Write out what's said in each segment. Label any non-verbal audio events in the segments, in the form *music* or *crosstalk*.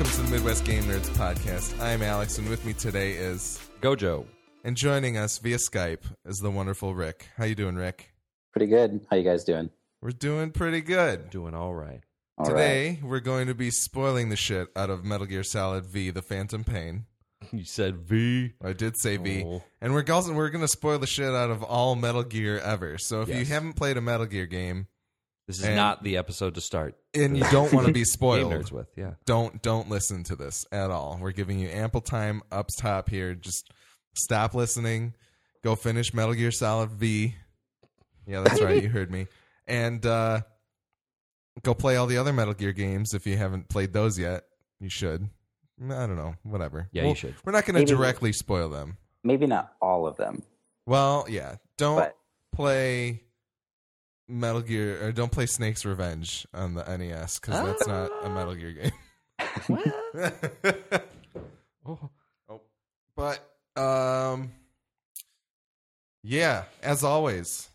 Welcome to the Midwest Game Nerds podcast. I'm Alex, and with me today is, Gojo. and joining us via Skype is the wonderful Rick. How you doing, Rick? Pretty good. How you guys doing? We're doing pretty good. Doing all right. All right. Today, we're going to be spoiling the shit out of Metal Gear Solid V: The Phantom Pain. *laughs* You said V. I did say V, Oh. and we're also we're going to spoil the shit out of all Metal Gear ever. So if you haven't played a Metal Gear game This is And- not the episode to start. and you don't want to be *laughs* Game spoiled, nerds with, yeah. don't don't listen to this at all. We're giving you ample time up top here. Just stop listening. Go finish Metal Gear Solid V. Yeah, that's right. You heard me. And uh, go play all the other Metal Gear games if you haven't played those yet. You should. I don't know. Whatever. Yeah, Well, you should. We're not going to directly spoil them. Maybe not all of them, Well, yeah. Don't but play Metal Gear or don't play Snake's Revenge on the NES because that's not a Metal Gear game. *laughs* *laughs* Oh. Oh, but um, yeah. As always,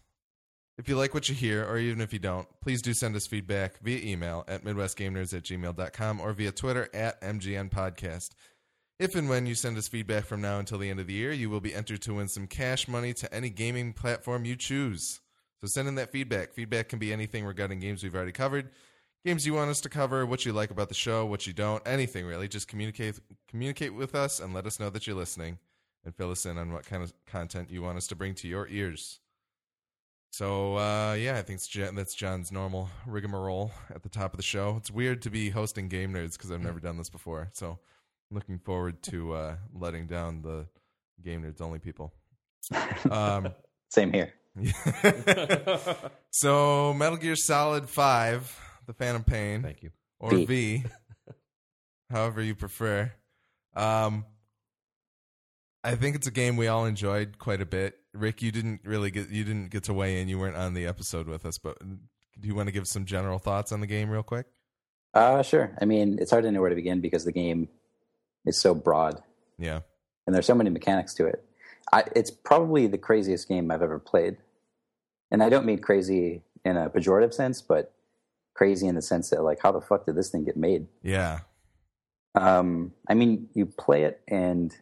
if you like what you hear, or even if you don't, please do send us feedback via email at midwestgamenerds at gmail.com or via Twitter at MGN Podcast. If and when you send us feedback from now until the end of the year, you will be entered to win some cash money to any gaming platform you choose. So send in that feedback. Feedback can be anything regarding games we've already covered, games you want us to cover, what you like about the show, what you don't, anything really. Just communicate communicate with us and let us know that you're listening and fill us in on what kind of content you want us to bring to your ears. So uh, yeah, I think that's John's normal rigmarole at the top of the show. It's weird to be hosting game nerds because I've never done this before. So I'm looking forward to uh, letting down the game nerds only people. *laughs* Um, same here. *laughs* so Metal Gear Solid Five, The Phantom Pain, Thank you. or V. V, however you prefer. Um, I think it's a game we all enjoyed quite a bit. Rick, you didn't really get you didn't get to weigh in. You weren't on the episode with us, but do you want to give some general thoughts on the game real quick? Uh, sure. I mean, it's hard to know where to begin because the game is so broad Yeah, and there's so many mechanics to it. I, it's probably the craziest game I've ever played, and I don't mean crazy in a pejorative sense, but crazy in the sense that like, how the fuck did this thing get made? yeah, Um, I mean, you play it and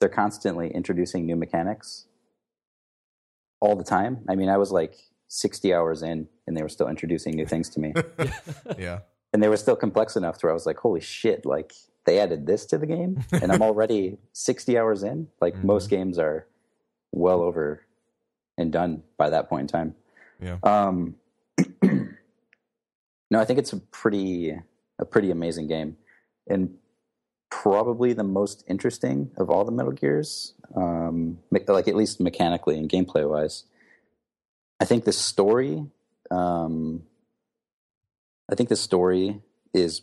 they're constantly introducing new mechanics all the time. I mean, I was like 60 hours in and they were still introducing new things to me. *laughs* yeah, and they were still complex enough to where I was like, holy shit, like they added this to the game *laughs* and I'm already 60 hours in. Like Mhm. most games are well over and done by that point in time. yeah. Um, *clears throat* no, I think it's a pretty a pretty amazing game, and probably the most interesting of all the Metal Gears. Um, like at least mechanically and gameplay wise, I think the story. Um, I think the story is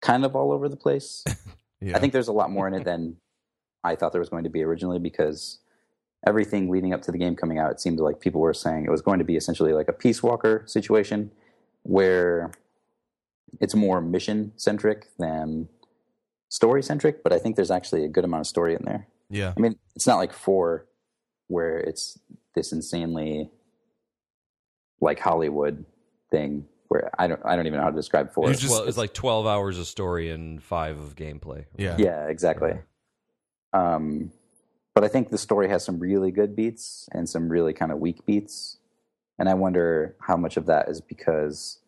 kind of all over the place. *laughs* yeah. I think there's a lot more in it *laughs* than I thought there was going to be originally because everything leading up to the game coming out, it seemed like people were saying it was going to be essentially like a Peace Walker situation where it's more mission centric than story centric, but I think there's actually a good amount of story in there. yeah, I mean, it's not like four where it's this insanely like Hollywood thing where I don't I don't even know how to describe four. It's, just- well, it's like 12 hours of story and five of gameplay. yeah, Yeah, exactly. Um, but I think the story has some really good beats and some really kind of weak beats, and I wonder how much of that is because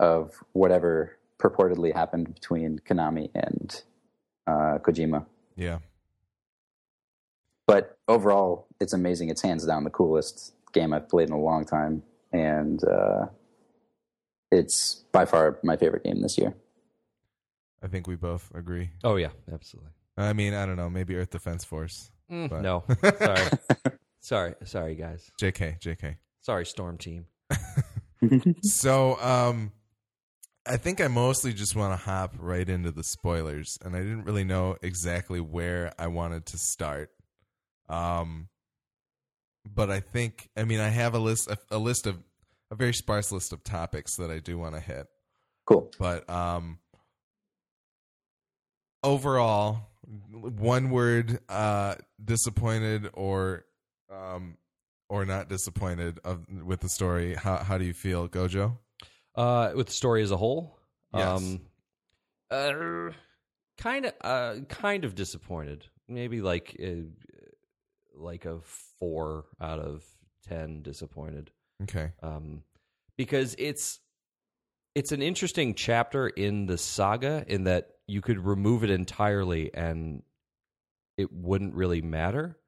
of whatever purportedly happened between Konami and uh, Kojima. yeah. But overall, it's amazing. It's hands down the coolest game I've played in a long time, and uh, it's by far my favorite game this year. I think we both agree. Oh, yeah, absolutely. I mean, I don't know, maybe Earth Defense Force. Mm, But- No. Sorry. *laughs* sorry. Sorry, guys. JK, JK. Sorry, Storm Team. *laughs* *laughs* so um I think I mostly just want to hop right into the spoilers and I didn't really know exactly where I wanted to start. Um but I think I mean I have a list a, a list of a very sparse list of topics that I do want to hit. cool. But um overall one word uh disappointed or um or not disappointed of with the story. How how do you feel, Gojo? Uh, with the story as a whole, Yes. um, Uh, kind of, uh, kind of disappointed. Maybe like, uh, like a four out of ten disappointed. Okay. Um, because it's it's an interesting chapter in the saga in that you could remove it entirely and it wouldn't really matter.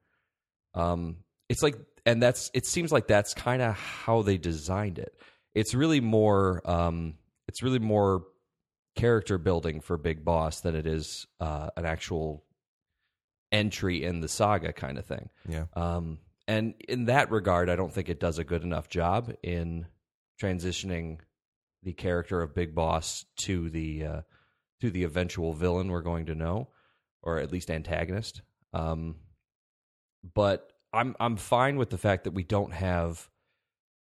Um, it's like, and that's it seems like that's kind of how they designed it. It's really more, um, it's really more character building for Big Boss than it is uh, an actual entry in the saga kind of thing. Yeah. Um, and in that regard, I don't think it does a good enough job in transitioning the character of Big Boss to the uh, to the eventual villain we're going to know, or at least antagonist. Um, but I'm I'm fine with the fact that we don't have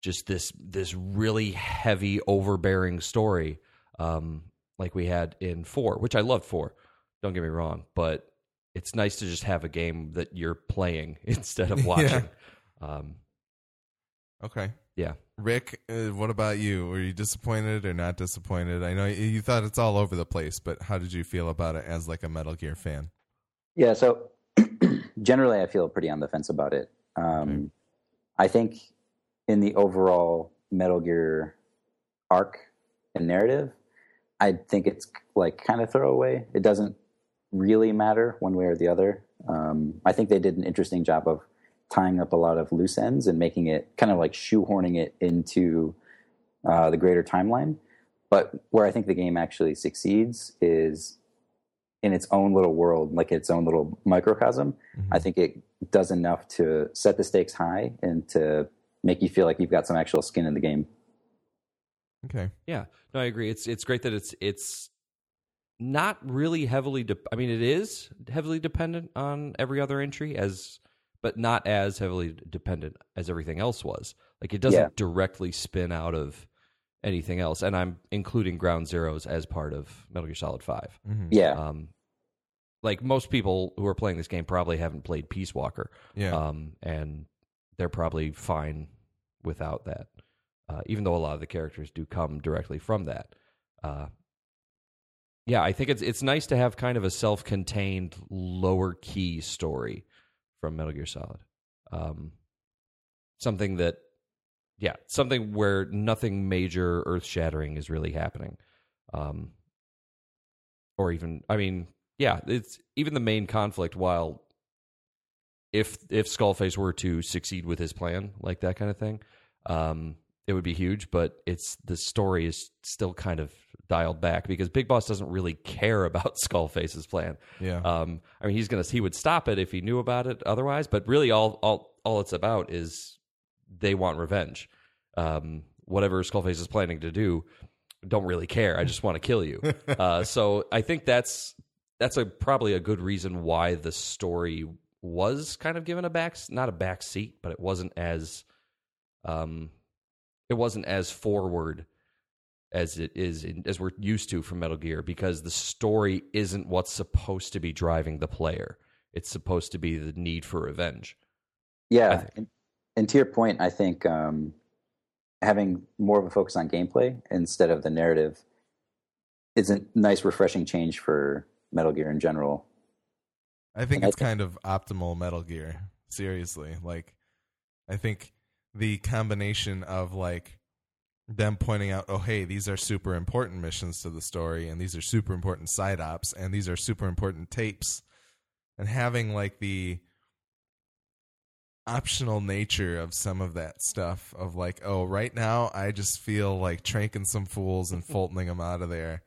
just this this really heavy, overbearing story um, like we had in four, which I loved four. Don't get me wrong, but it's nice to just have a game that you're playing *laughs* instead of *laughs* Yeah. watching. Um, Okay. yeah. Rick, uh, what about you? Were you disappointed or not disappointed? I know you thought it's all over the place, but how did you feel about it as like a Metal Gear fan? Yeah, so *clears throat* generally, I feel pretty on the fence about it. Um, I think in the overall Metal Gear arc and narrative, I think it's like kind of throwaway. It doesn't really matter one way or the other. Um, I think they did an interesting job of tying up a lot of loose ends and making it kind of like shoehorning it into uh, the greater timeline. But where I think the game actually succeeds is in its own little world, like its own little microcosm. I think it does enough to set the stakes high and to make you feel like you've got some actual skin in the game. Okay. Yeah, no, I agree. It's it's great that it's it's not really heavily. De- I mean, it is heavily dependent on every other entry, as but not as heavily dependent as everything else was. Like it doesn't Yeah. directly spin out of anything else, and I'm including Ground Zeroes as part of Metal Gear Solid Five. Mhm. Yeah, Um, like most people who are playing this game probably haven't played Peace Walker, Yeah. um, and they're probably fine without that. Uh, even though a lot of the characters do come directly from that. Uh, yeah, I think it's it's nice to have kind of a self-contained lower key story from Metal Gear Solid. Um, something that, yeah, something where nothing major, earth-shattering is really happening. Um, or even, I mean, yeah, it's even the main conflict. While if if Skullface were to succeed with his plan, like that kind of thing, um, it would be huge. But it's the story is still kind of dialed back because Big Boss doesn't really care about *laughs* Skullface's plan. yeah. Um, I mean, he's gonna he would stop it if he knew about it otherwise. But really, all all all it's about is they want revenge. Um, whatever Skullface is planning to do, don't really care. I just want to kill you. *laughs* uh, so I think that's that's a probably a good reason why the story was kind of given a back not a back seat, but it wasn't as um, it wasn't as forward as it is in, as we're used to from Metal Gear because the story isn't what's supposed to be driving the player. It's supposed to be the need for revenge. Yeah. And, and to your point, I think um, having more of a focus on gameplay instead of the narrative is a nice, refreshing change for Metal Gear in general. I think And I it's think- kind of optimal Metal Gear. Seriously, like I think the combination of like them pointing out, oh hey, these are super important missions to the story, and these are super important side ops, and these are super important tapes, and having like the optional nature of some of that stuff of like, oh, right now I just feel like tranking some fools and *laughs* fultoning them out of there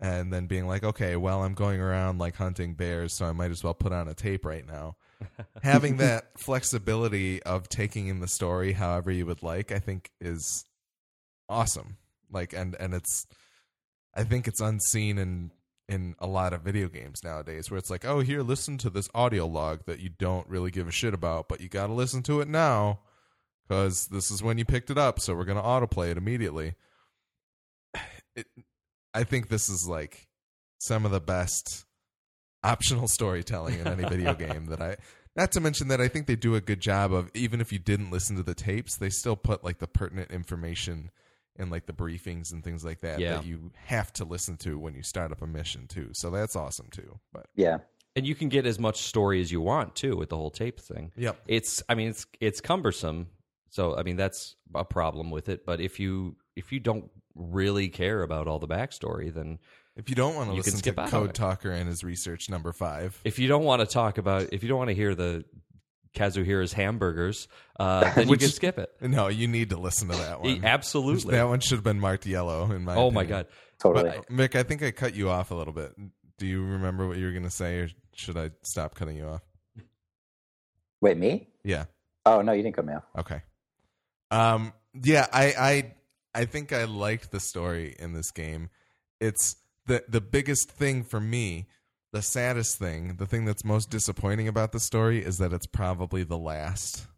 and then being like, okay, well, I'm going around like hunting bears, so I might as well put on a tape right now. Having *laughs* that flexibility of taking in the story however you would like, I think is awesome. Like, and and it's, I think it's unseen in in a lot of video games nowadays, where it's like, oh, here, listen to this audio log that you don't really give a shit about, but you got to listen to it now because this is when you picked it up, so we're gonna autoplay it immediately. *sighs* It, I think this is like some of the best optional storytelling in any video *laughs* game that I not to mention that I think they do a good job of even if you didn't listen to the tapes, they still put like the pertinent information in like the briefings and things like that Yeah. that you have to listen to when you start up a mission too. So that's awesome too. But Yeah. and you can get as much story as you want too with the whole tape thing. yep, It's I mean it's it's cumbersome. So I mean that's a problem with it, but if you if you don't really care about all the backstory, then if you don't want to You can listen skip to Code. Talker and his research number five, if you don't want to talk about if you don't want to hear the Kazuhira's hamburgers, uh, *laughs* then you can skip it. no, you need to listen to that one. Absolutely. That one should have been marked yellow in my. oh my opinion. god. Totally. But Mick, I think I cut you off a little bit. Do you remember what you were going to say, or should I stop cutting you off? Wait, me? Yeah. Oh no, you didn't cut me off. Okay. Um. Yeah. I. I. I think I liked the story in this game. It's the the biggest thing for me. The saddest thing, the thing that's most disappointing about the story, is that it's probably the last,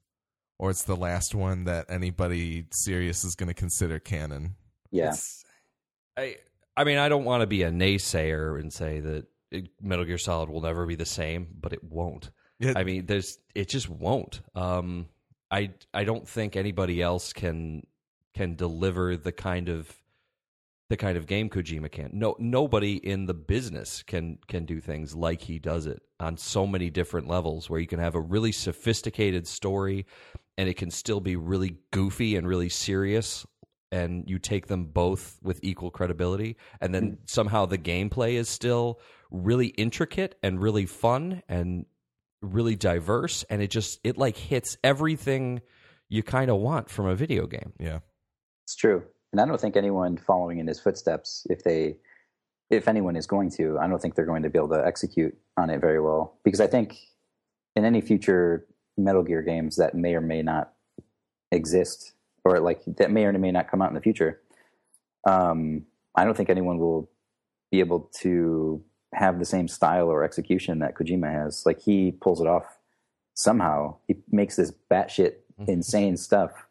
or it's the last one that anybody serious is going to consider canon. Yeah. I I mean, I don't want to be a naysayer and say that Metal Gear Solid will never be the same, but it won't. Yeah. I mean, there's it just won't. Um, I I don't think anybody else can can deliver the kind of the kind of game Kojima can. No, nobody in the business can can do things like he does it on so many different levels, where you can have a really sophisticated story, and it can still be really goofy and really serious, and you take them both with equal credibility, and then mm-hmm. somehow the gameplay is still really intricate and really fun and really diverse, and it just it like hits everything you kind of want from a video game. yeah. It's true. And I don't think anyone following in his footsteps, if they, if anyone is going to, I don't think they're going to be able to execute on it very well. Because I think in any future Metal Gear games that may or may not exist, or like that may or may not come out in the future, um, I don't think anyone will be able to have the same style or execution that Kojima has. Like he pulls it off somehow. He makes this batshit insane stuff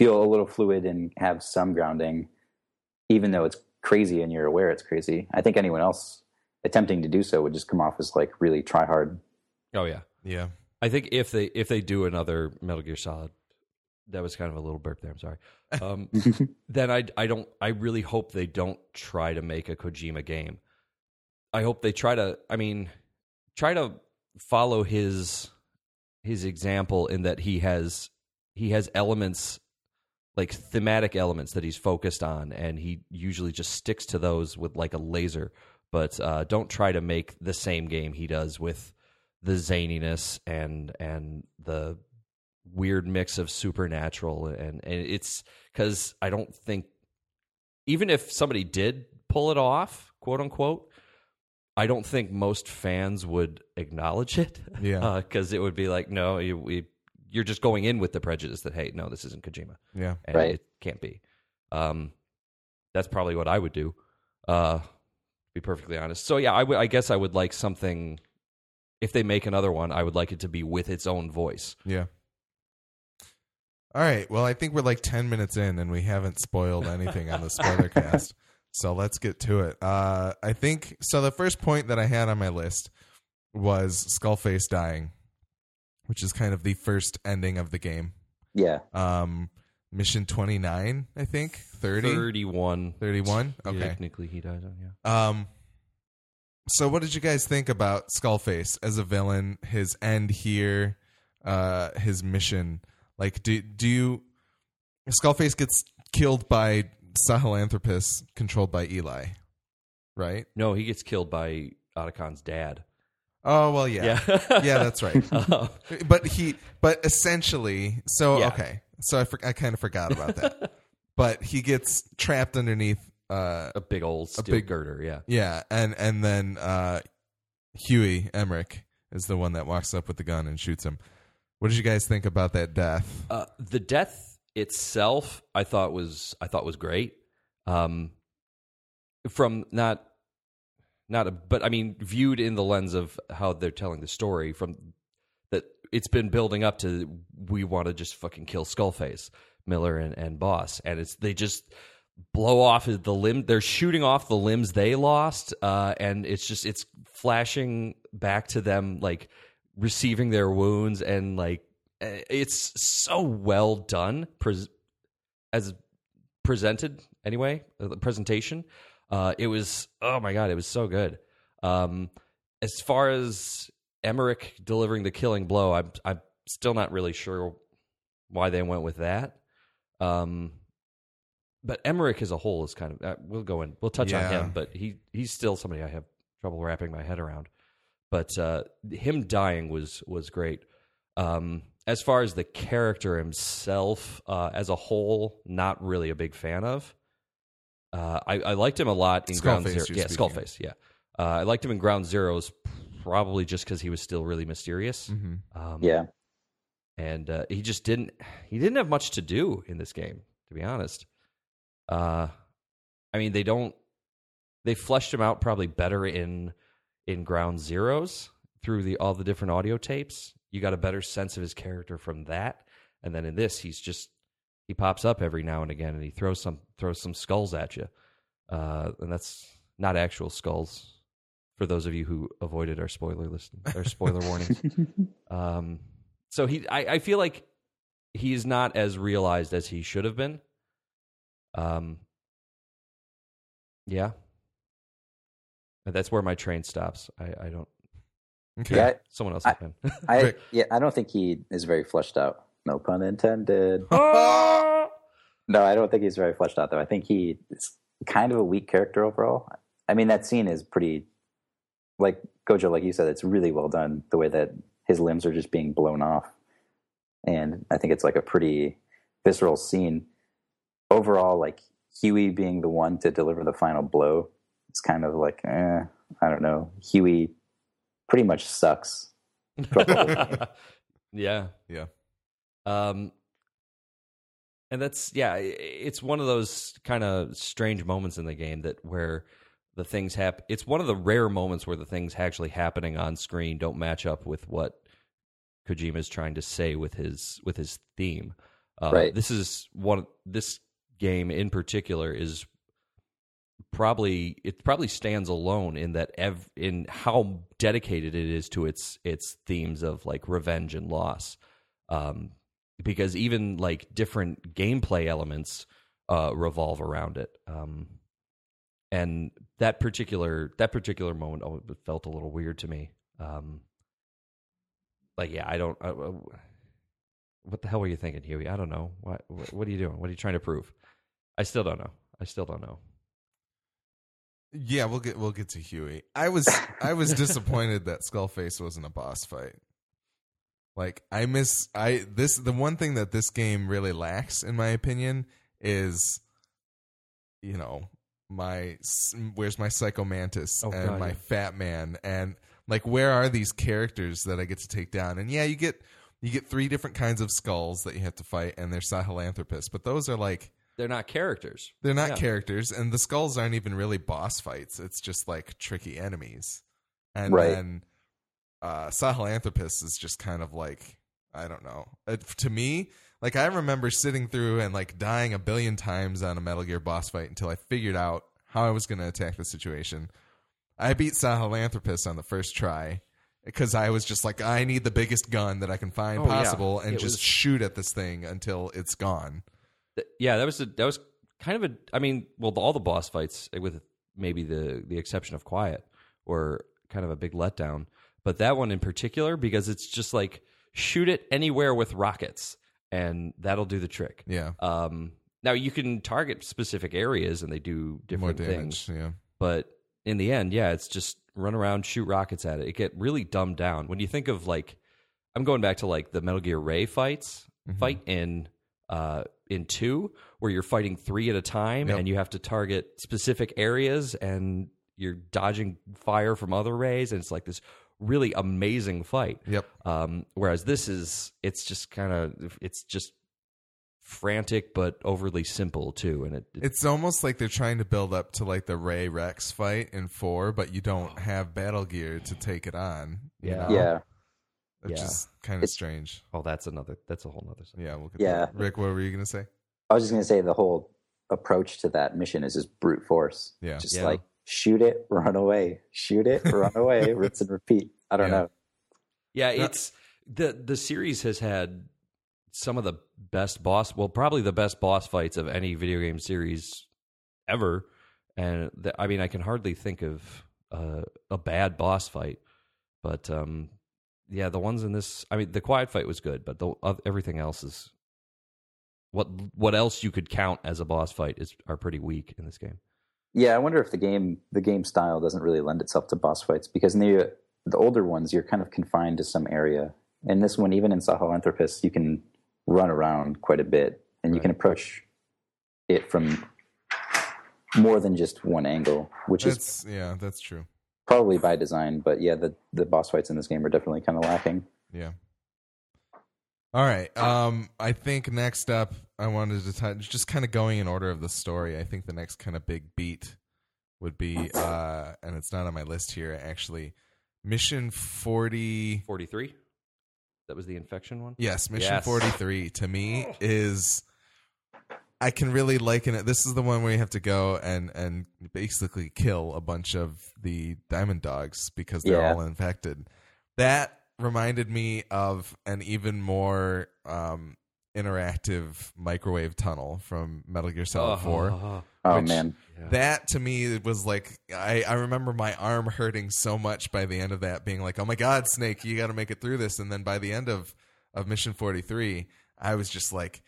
feel a little fluid and have some grounding, even though it's crazy and you're aware it's crazy. I think anyone else attempting to do so would just come off as like really try hard. Oh yeah, Yeah. I think if they if they do another Metal Gear Solid, that was kind of a little burp there. I'm sorry. Um, *laughs* then I I don't I really hope they don't try to make a Kojima game. I hope they try to. I mean, try to follow his his example in that he has he has elements like thematic elements that he's focused on, and he usually just sticks to those with like a laser. But uh, don't try to make the same game he does with the zaniness and and the weird mix of supernatural and, and it's because I don't think even if somebody did pull it off, quote unquote, I don't think most fans would acknowledge it. Yeah. *laughs* because it would be like, no, you, we, you're just going in with the prejudice that hey, no, this isn't Kojima, Yeah. and Right. it can't be. Um, that's probably what I would do. Uh, to be perfectly honest. So yeah, I would- I guess I would like something. If they make another one, I would like it to be with its own voice. Yeah. All right. Well, I think we're like 10 minutes in and we haven't spoiled anything on the spoiler *laughs* cast. So let's get to it. Uh, I think so. The first point that I had on my list was Skullface dying, which is kind of the first ending of the game. Yeah. Um, mission 29, I think. 30? 31. 31? Okay. Technically, he dies on, yeah. Um, so what did you guys think about Skullface as a villain? His end here, uh, his mission. Like, do do you? Skullface gets killed by Sahelanthropus, controlled by Eli, right? No, he gets killed by Otacon's dad. Oh well, yeah, Yeah. yeah, that's right. Uh, *laughs* But he, but essentially, so Yeah. okay, so I for, I kind of forgot about that. *laughs* but he gets trapped underneath. Uh, a big old steel big- girder, yeah. Yeah, and and then uh, Huey Emmerich is the one that walks up with the gun and shoots him. What did you guys think about that death? Uh, the death itself, I thought was I thought was great. Um, from not not a, but I mean viewed in the lens of how they're telling the story from that it's been building up to we want to just fucking kill Skullface Miller and, and Boss and it's they just blow off the limb they're shooting off the limbs they lost uh, and it's just it's flashing back to them like receiving their wounds and like eh, it's so well done pres- as presented anyway, uh, the presentation. Uh, it was oh my god, it was so good. Um, as far as Emmerich delivering the killing blow, I'm I'm still not really sure why they went with that. Um, but Emmerich as a whole is kind of uh, we'll go in we'll touch on him, but he he's still somebody I have trouble wrapping my head around. But uh, him dying was was great. Um, as far as the character himself uh, as a whole, not really a big fan of. Uh, I, I liked him a lot in Ground Skullface, Zero. you're Yeah, speaking of. Skullface. Yeah, uh, I liked him in Ground Zeroes probably just because he was still really mysterious. hmm Um, Yeah. and uh, he just didn't he didn't have much to do in this game to be honest uh i mean they don't they fleshed him out probably better in in ground zeros through the all the different audio tapes you got a better sense of his character from that and then in this he's just he pops up every now and again and he throws some throws some skulls at you uh and that's not actual skulls for those of you who avoided our spoiler list our spoiler warnings *laughs* um, so he, I, I feel like he's not as realized as he should have been. Um, yeah, And that's where my train stops. I, I don't. Okay. Yeah, Someone else I- I *laughs* yeah, I don't think he is very fleshed out. No pun intended. *laughs* No, I don't think he's very fleshed out though. I think he is kind of a weak character overall. I mean, that scene is pretty, like Gojo, like you said, it's really well done. The way that his limbs are just being blown off, and I think it's like a pretty visceral scene. Overall, like Huey being the one to deliver the final blow, it's kind of like, eh, I don't know. Huey pretty much sucks. *laughs* *laughs* yeah. Yeah. Um, and that's yeah, it's one of those kind of strange moments in the game that where the things happen. It's one of the rare moments where the things actually happening on screen don't match up with what Kojima is trying to say with his with his theme. Uh, Right. This is one. This game in particular is probably it probably stands alone in that ev- in how dedicated it is to its its themes of like revenge and loss um because even like different gameplay elements uh revolve around it. Um and that particular that particular moment oh, felt a little weird to me. Um like yeah i don't I, I- what the hell were you thinking huey? I don't know. What what are you doing? What are you trying to prove? I still don't know. I still don't know. Yeah, we'll get we'll get to Huey. I was I was disappointed that Skullface wasn't a boss fight. Like I miss I this the one thing that this game really lacks in my opinion is you know my where's my psycho mantis Oh, and God, my yeah. fat man and like where are these characters that I get to take down and yeah you get you get three different kinds of skulls that you have to fight and they're sahelanthropus but those are like they're not characters they're not Yeah. characters, and the skulls aren't even really boss fights. It's just like tricky enemies. And Right. then uh, Sahelanthropus is just kind of like I don't know. It, to me, like I remember sitting through and like dying a billion times on a Metal Gear boss fight until I figured out how I was going to attack the situation. I beat Sahelanthropus on the first try because I was just like, I need the biggest gun that I can find Oh, yeah. possible and It just was- shoot at this thing until it's gone. Yeah, that was a, that was kind of a. I mean, well, all the boss fights, with maybe the the exception of Quiet, were kind of a big letdown. But that one in particular, because it's just like shoot it anywhere with rockets, and that'll do the trick. Yeah. Um, now you can target specific areas, and they do More different damage. things. Yeah. But in the end, yeah, it's just run around, shoot rockets at it. It get really dumbed down when you think of like. I'm going back to like the Metal Gear Ray fights Mhm. fight in uh in two where you're fighting three at a time Yep. and you have to target specific areas and you're dodging fire from other rays and it's like this really amazing fight Yep. um whereas this is it's just kind of it's just frantic but overly simple too and it, it- It's almost like they're trying to build up to like the Ray Rex fight in four, but you don't *sighs* have Battle Gear to take it on. you Yeah. know? Yeah. Which Yeah. is kind of It's- strange. oh that's another that's a whole nother thing. Yeah, we'll get Yeah. that. Rick, what were you gonna say? I was just gonna say the whole approach to that mission is just brute force. Yeah. Just Yeah. like shoot it, run away, shoot it, run away, *laughs* rinse and repeat. I don't Yeah. know. Yeah, Yeah. it's the the series has had some of the best boss, well, probably the best boss fights of any video game series ever. And the, I mean, I can hardly think of uh, a bad boss fight, but um, yeah, the ones in this, I mean, the quiet fight was good, but the, uh, everything else is what what else you could count as a boss fight is are pretty weak in this game. Yeah, I wonder if the game the game style doesn't really lend itself to boss fights because in the the older ones you're kind of confined to some area. In this one, even in Sahelanthropus, you can run around quite a bit and you can approach it from more than just one angle, which is yeah, that's true. probably by design. But yeah, the the boss fights in this game are definitely kind of lacking. Yeah. All right. Um, I think next up, I wanted to touch just kind of going in order of the story. I think the next kind of big beat would be, uh, and it's not on my list here actually. Mission forty. 43? That was the infection one? Yes, Mission Yes. 43 to me is I can really liken it. This is the one where you have to go and and basically kill a bunch of the diamond dogs because they're Yeah. all infected. That reminded me of an even more um interactive microwave tunnel from Metal Gear Solid 4. Oh, Oh man. That to me was like I, I remember my arm hurting so much by the end of that, being like, "Oh my god, Snake, you got to make it through this." And then by the end of of Mission Forty Three, I was just like,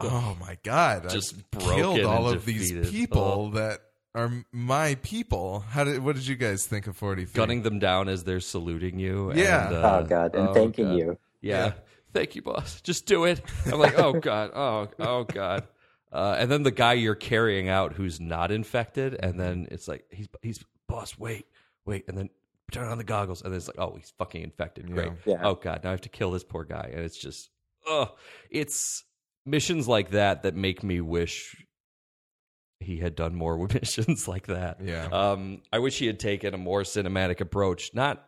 "Oh my god, Just I broken killed all and of these defeated. people that are my people." How did what did you guys think of Forty Three? gunning them down as they're saluting you. Yeah. and, uh, oh god, and oh, thanking God. you. Yeah. Yeah. Thank you, boss. Just do it. I'm like, oh *laughs* god, oh oh god. Uh, and then the guy you're carrying out who's not infected, and then it's like he's he's boss. Wait, wait, and then turn on the goggles, and then it's like, oh, he's fucking infected. Great. Yeah. Oh god, now I have to kill this poor guy, and it's just, oh, it's missions like that that make me wish he had done more *laughs* missions like that. Yeah. Um, I wish he had taken a more cinematic approach, not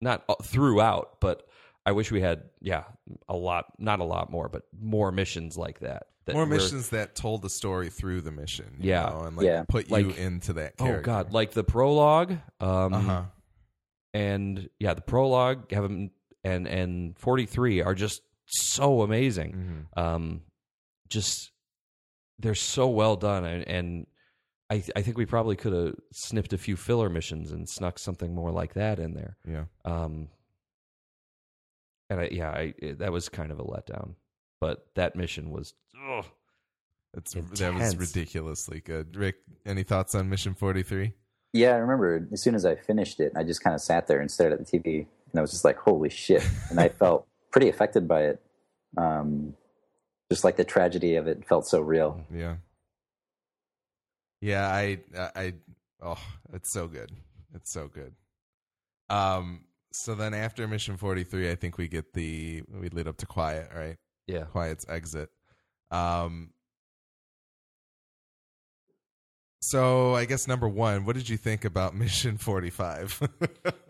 not uh, throughout, but I wish we had yeah a lot, not a lot more, but more missions like that. that More were- missions that told the story through the mission, you Yeah. know, and like Yeah. put you Like- into that. Oh god, like the prologue, um, uh huh. and yeah, the prologue, have 'em- and and forty three are just so amazing. hmm um, just they're so well done and, and I, th- I think we probably could have snipped a few filler missions and snuck something more like that in there Yeah. um, and I, yeah I, it, that was kind of a letdown but that mission was ugh. It's that was ridiculously good. Rick, any thoughts on Mission Forty Three? Yeah, I remember as soon as I finished it, I just kind of sat there and stared at the TV, and I was just like, "Holy shit!" And I *laughs* felt pretty affected by it. Um, just like the tragedy of it felt so real. Yeah. Yeah, I, I, I, oh, it's so good. It's so good. Um, so then after Mission Forty Three, I think we get the we lead up to Quiet, right? yeah Quiet's exit. Um. So I guess number one, what did you think about *laughs* Mission Forty Five?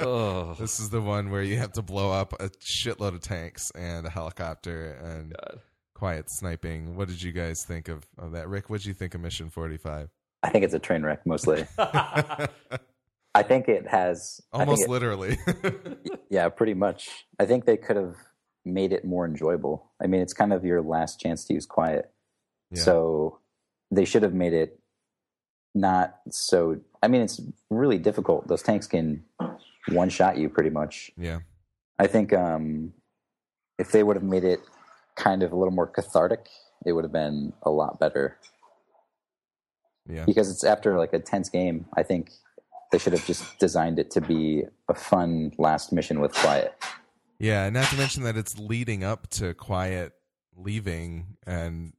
oh This is the one where you have to blow up a shitload of tanks and a helicopter and God. quiet sniping. What did you guys think of, of that? Rick, what did you think of Mission 45? I think it's a train wreck mostly. *laughs* *laughs* I think it has Almost it- literally. *laughs* Yeah, pretty much. I think they could have made it more enjoyable. I mean, it's kind of your last chance to use quiet. Yeah. So they should have made it not so. I mean, it's really difficult. Those tanks can one shot you pretty much. yeah. I think um, if they would have made it kind of a little more cathartic, it would have been a lot better. Yeah. Because it's after like a tense game. I think they should have just designed it to be a fun last mission with quiet. Yeah. Not to mention that it's leading up to Quiet leaving and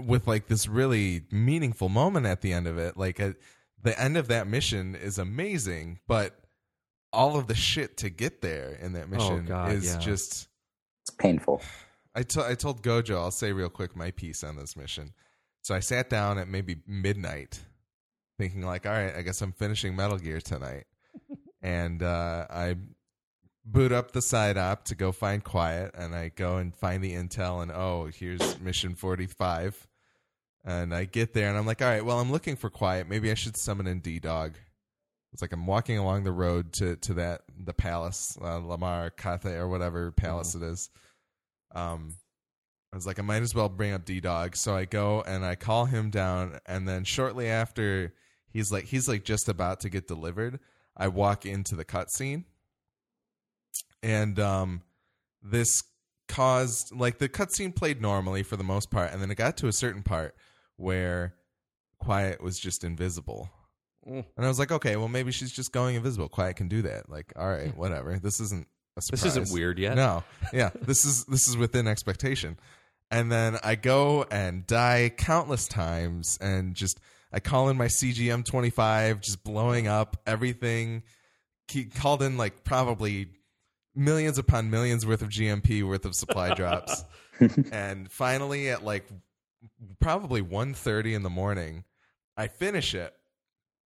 with like this really meaningful moment at the end of it. Like, uh the end of that mission is amazing, but all of the shit to get there in that mission God, is yeah. just. It's painful. I to- I told Gojo, I'll say real quick my piece on this mission. So I sat down at maybe midnight, thinking like, all right, I guess I'm finishing Metal Gear tonight, *laughs* and uh, I boot up the side op to go find Quiet, and I go and find the intel, and oh, here's mission 45, and I get there, and I'm like, all right, well, I'm looking for Quiet. Maybe I should summon in D Dog. It's like I'm walking along the road to to that the palace, uh, Lamar Khaate or whatever palace it is um, I was like, I might as well bring up D Dog. So I go and I call him down, and then shortly after, he's like, he's like just about to get delivered. I walk into the cutscene, and um, this caused like the cutscene played normally for the most part, and then it got to a certain part where Quiet was just invisible. Mm. And I was like, okay, well, maybe she's just going invisible. Quiet can do that. Like, all right, whatever. This isn't a surprise. This isn't weird yet. No, *laughs* yeah, this is this is within expectation. And then I go and die countless times, and just I call in my CGM twenty five, just blowing up everything. He called in like probably millions upon millions worth of GMP worth of supply *laughs* drops, and finally at like probably 1.30 in the morning, I finish it.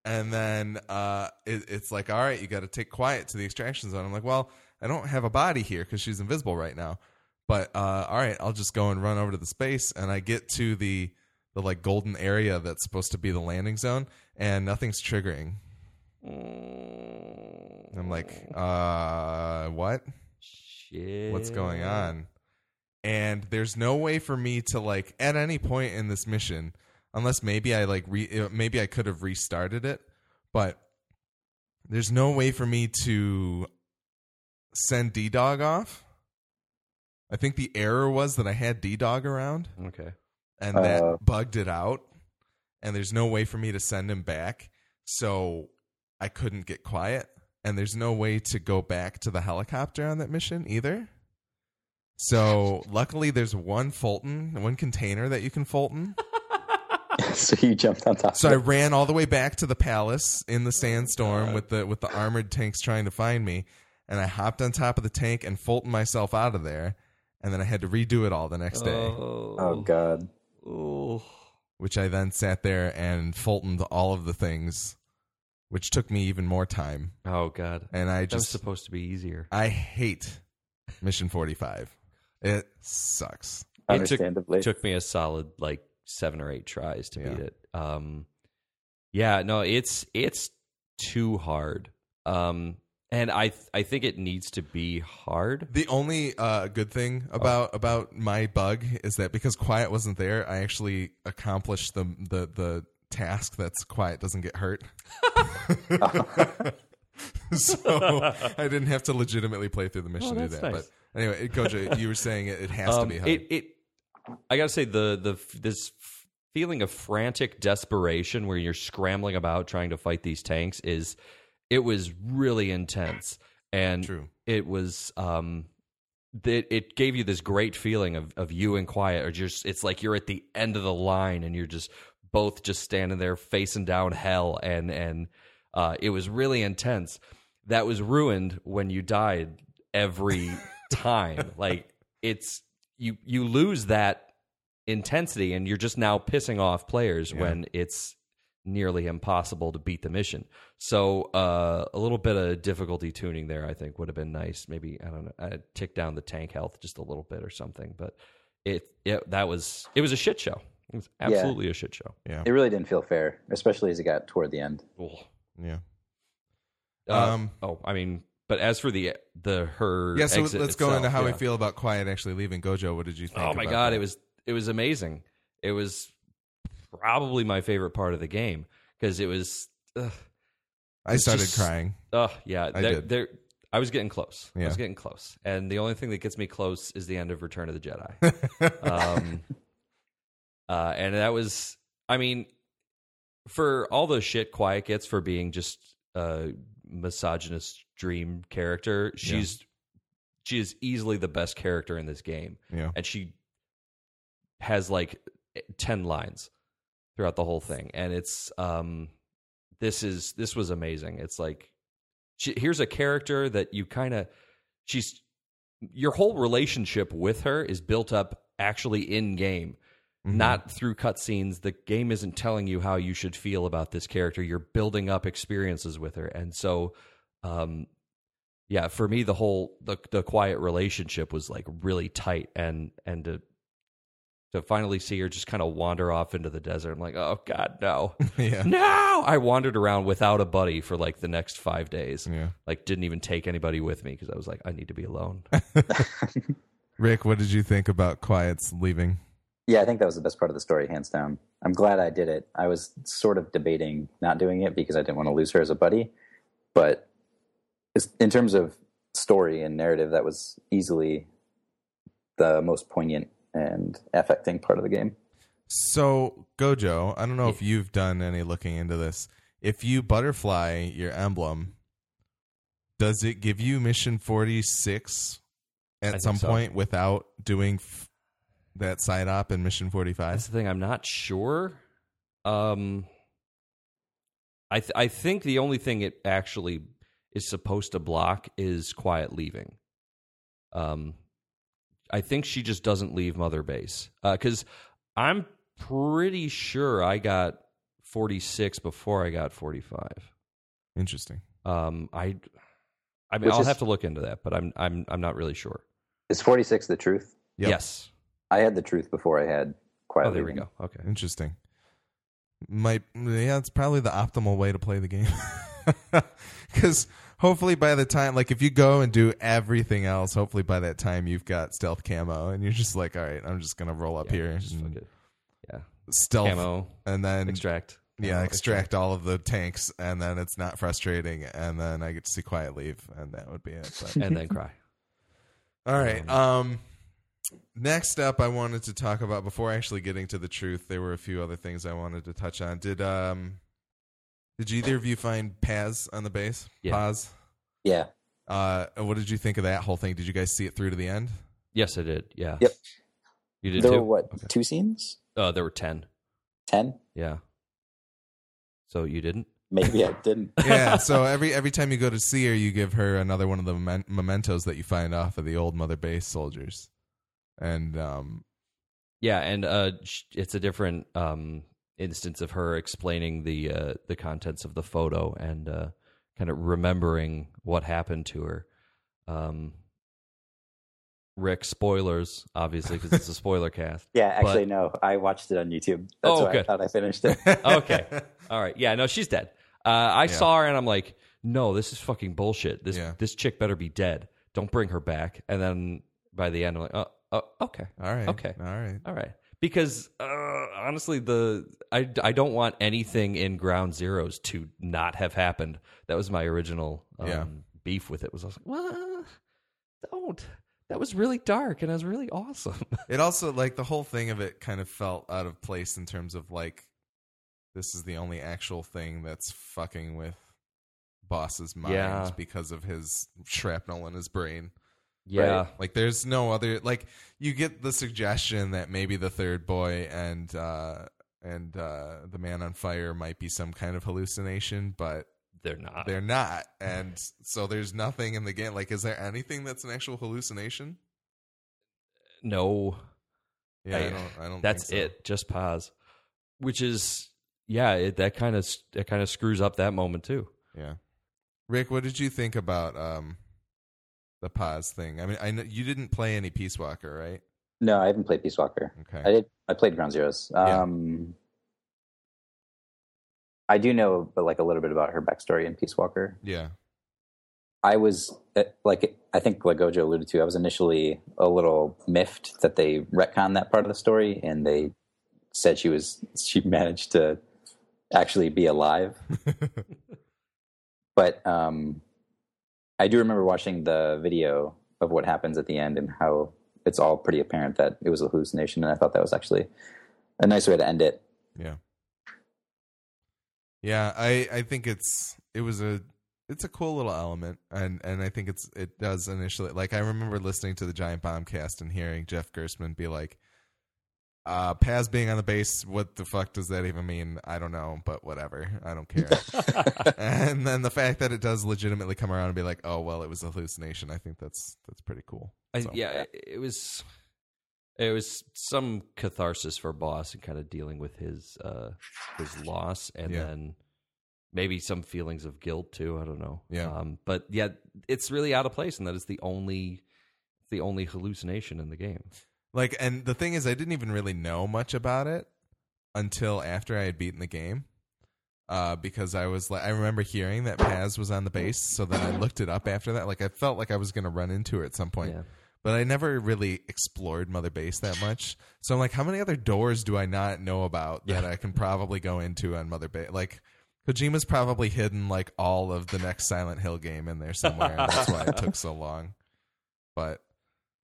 And then uh, it, it's like, all right, you got to take quiet to the extraction zone. I'm like, well, I don't have a body here because she's invisible right now. But uh, all right, I'll just go and run over to the space, and I get to the the like golden area that's supposed to be the landing zone, and nothing's triggering. I'm like, uh, what? Shit. What's going on? And there's no way for me to like at any point in this mission, unless maybe I like re- uh, maybe I could have restarted it, but there's no way for me to send D Dog off. I think the error was that I had D Dog around Okay. And that Uh. bugged it out and there's no way for me to send him back so i couldn't get quiet and there's no way to go back to the helicopter on that mission either so luckily there's one fulton one container that you can fulton *laughs* *laughs* so you jumped on top. so i of it. ran all the way back to the palace in the sandstorm with the with the armored tanks trying to find me and i hopped on top of the tank and fulton myself out of there and then i had to redo it all the next day Oh, Oh god. Oh. which I then sat there and Fultoned all of the things, which took me even more time. Oh god. And I That was just, supposed to be easier. I hate Mission 45. It sucks. It took- Understandably. took me a solid like seven or eight tries to Yeah. beat it. Um, yeah, no, it's it's too hard. Um, and I th- I think it needs to be hard. The only uh, good thing about about my bug is that because Quiet wasn't there, I actually accomplished the the the task that's Quiet doesn't get hurt. *laughs* *laughs* so I didn't have to legitimately play through the mission Oh, to do that's that. nice. But anyway, Gojo, you were saying it, it has to Um, be hard. it it I gotta say the the this feeling of frantic desperation where you're scrambling about trying to fight these tanks is it was really intense and True. it was um that it gave you this great feeling of of you and quiet or just it's like you're at the end of the line and you're just both just standing there facing down hell and and uh it was really intense that was ruined when you died every *laughs* time like it's you you lose that intensity and you're just now pissing off players Yeah. when it's nearly impossible to beat the mission. So uh, a little bit of difficulty tuning there, I think, would have been nice. Maybe I don't know, I'd tick down the tank health just a little bit or something. But it, it that was it was a shit show. It was absolutely a shit show. yeah. It really didn't feel fair, especially as it got toward the end. Ugh. Yeah. Uh, Um, oh, I mean, but as for the the her Yeah, so exit let's go into how yeah. we feel about Quiet actually leaving Gojo. What did you think? Oh my about god, that? it was it was amazing. It was probably my favorite part of the game because it was. Ugh, I started just- crying. Oh yeah, I there, did. there- I was getting close. I Yeah. was getting close, and the only thing that gets me close is the end of Return of the Jedi. *laughs* um, uh, and that was, I mean, for all the shit Quiet gets for being just a misogynist dream character, she's she is easily the best character in this game, yeah. and she has like ten lines throughout the whole thing, and it's um, this is this was amazing. It's like she, here's a character that you kind of she's your whole relationship with her is built up actually in game Mhm. not through cutscenes the game isn't telling you how you should feel about this character you're building up experiences with her and so um yeah for me the whole the the quiet relationship was like really tight and and to to finally see her just kind of wander off into the desert i'm like oh god no *laughs* yeah. no i wandered around without a buddy for like the next five days Yeah. like didn't even take anybody with me because i was like i need to be alone *laughs* Rick, what did you think about Quiet's leaving? Yeah, I think that was the best part of the story, hands down. I'm glad I did it. I was sort of debating not doing it because I didn't want to lose her as a buddy, but in terms of story and narrative, that was easily the most poignant and affecting part of the game. So, Gojo, I don't know if you've done any looking into this. If you butterfly your emblem, does it give you mission 46 at think some so. point without doing f- that side op in mission 45? That's the thing. I'm not sure. Um, I th- I think the only thing it actually is supposed to block is quiet leaving. Um, I think she just doesn't leave Mother Base because I'm pretty sure I got 46 before I got 45. Interesting. Um, I, I mean, Which I'll is- have to look into that, but I'm I'm I'm not really sure. Is 46 the truth? Yep. Yes. I had the truth before I had Quiet Oh, there we go. Okay. Interesting. Might yeah, it's probably the optimal way to play the game. *laughs* *laughs* Because hopefully by the time, like if you go and do everything else, hopefully by that time you've got stealth camo, and you're just like, all right, I'm just gonna roll up Yeah, here, just and. Yeah. stealth, Camo, and then extract. yeah, Camo, extract all of the tanks, and then it's not frustrating, and then I get to see quiet leave, and that would be it. But and then cry. *laughs* All right. Um, next up, I wanted to talk about before actually getting to the truth. There were a few other things I wanted to touch on. Did um, did either of you find Paz on the base? Yeah. Paz. Yeah. Uh, what did you think of that whole thing? Did you guys see it through to the end? Yes, I did. Yeah. Yep. You did There too. were what, Okay. two scenes? Uh, there were ten. 10? Yeah. So you didn't? Maybe I didn't. *laughs* Yeah. so every every time you go to see her, you give her another one of the memen- mementos that you find off of the old Mother Base soldiers, and um, Yeah, and uh, it's a different um instance of her explaining the uh the contents of the photo and uh kind of remembering what happened to her. Um. Rick, spoilers, obviously, because it's a spoiler cast. *laughs* Yeah, actually, But- no. I watched it on YouTube. That's Oh, why I good. thought I finished it. *laughs* Okay. All right. Yeah, no, she's dead. Uh, I Yeah. saw her and I'm like, no, this is fucking bullshit. This Yeah. this chick better be dead. Don't bring her back. And then by the end, I'm like, oh, oh okay, all right, Okay. all right. all right. Because uh, honestly, the I, I don't want anything in Ground Zeroes to not have happened. That was my original um, Yeah. beef with it. Was I was like, well, don't. That was really dark and it was really awesome. *laughs* It also like the whole thing of it kind of felt out of place in terms of like this is the only actual thing that's fucking with boss's mind Yeah. because of his shrapnel in his brain. Yeah. Like there's no other like you get the suggestion that maybe the third boy and uh and uh the man on fire might be some kind of hallucination, but They're not. they're not. And so there's nothing in the game like is there anything that's an actual hallucination? no. Yeah, I, I- don't I don't That's think so. it. Just Paz. Which is yeah, it, that kind of that kind of screws up that moment too. Yeah. Rick, what did you think about um the Paz thing? I mean, I know you didn't play any Peace Walker, right? no, I haven't played Peace Walker. Okay. I did. I played Ground Zeroes. Yeah. Um, I do know, but like a little bit about her backstory in Peace Walker. yeah. I was uh, like, I think like Gojo alluded to, I was initially a little miffed that they retconned that part of the story and they said she was she managed to actually be alive. *laughs* but um, I do remember watching the video of what happens at the end and how it's all pretty apparent that it was a hallucination, and I thought that was actually a nice way to end it. Yeah. Yeah, I I think it's it was a it's a cool little element and and I think it's it does initially like I remember listening to the Giant Bombcast and hearing Jeff Gersman be like uh Paz being on the base what the fuck does that even mean? I don't know, but whatever. I don't care. *laughs* and then the fact that it does legitimately come around and be like, "Oh, well, it was a hallucination." I think that's that's pretty cool. I, So, yeah, it was it was some catharsis for Boss and kind of dealing with his uh his loss and Yeah. then maybe some feelings of guilt too. I don't know. Yeah. Um, but yeah, it's really out of place, and that is the only the only hallucination in the game. Like, and the thing is, I didn't even really know much about it until after I had beaten the game. Uh, because I was like, I remember hearing that Paz was on the base, so then I looked it up after that. Like, I felt like I was going to run into her at some point, Yeah. but I never really explored Mother Base that much. So I'm like, how many other doors do I not know about that. I can probably go into on Mother Base? Like Kojima's probably hidden like all of the next Silent Hill game in there somewhere, and that's why it took so long. But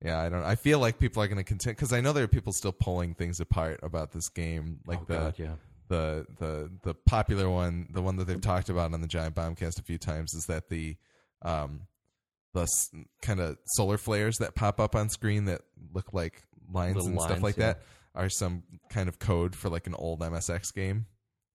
yeah, I don't. I feel like people are going to continue because I know there are people still pulling things apart about this game, like oh, the God, yeah. the the the popular one, the one that they've talked about on the Giant Bombcast a few times, is that the um the kind of solar flares that pop up on screen that look like lines Little and stuff like yeah. that are some kind of code for like an old MSX game,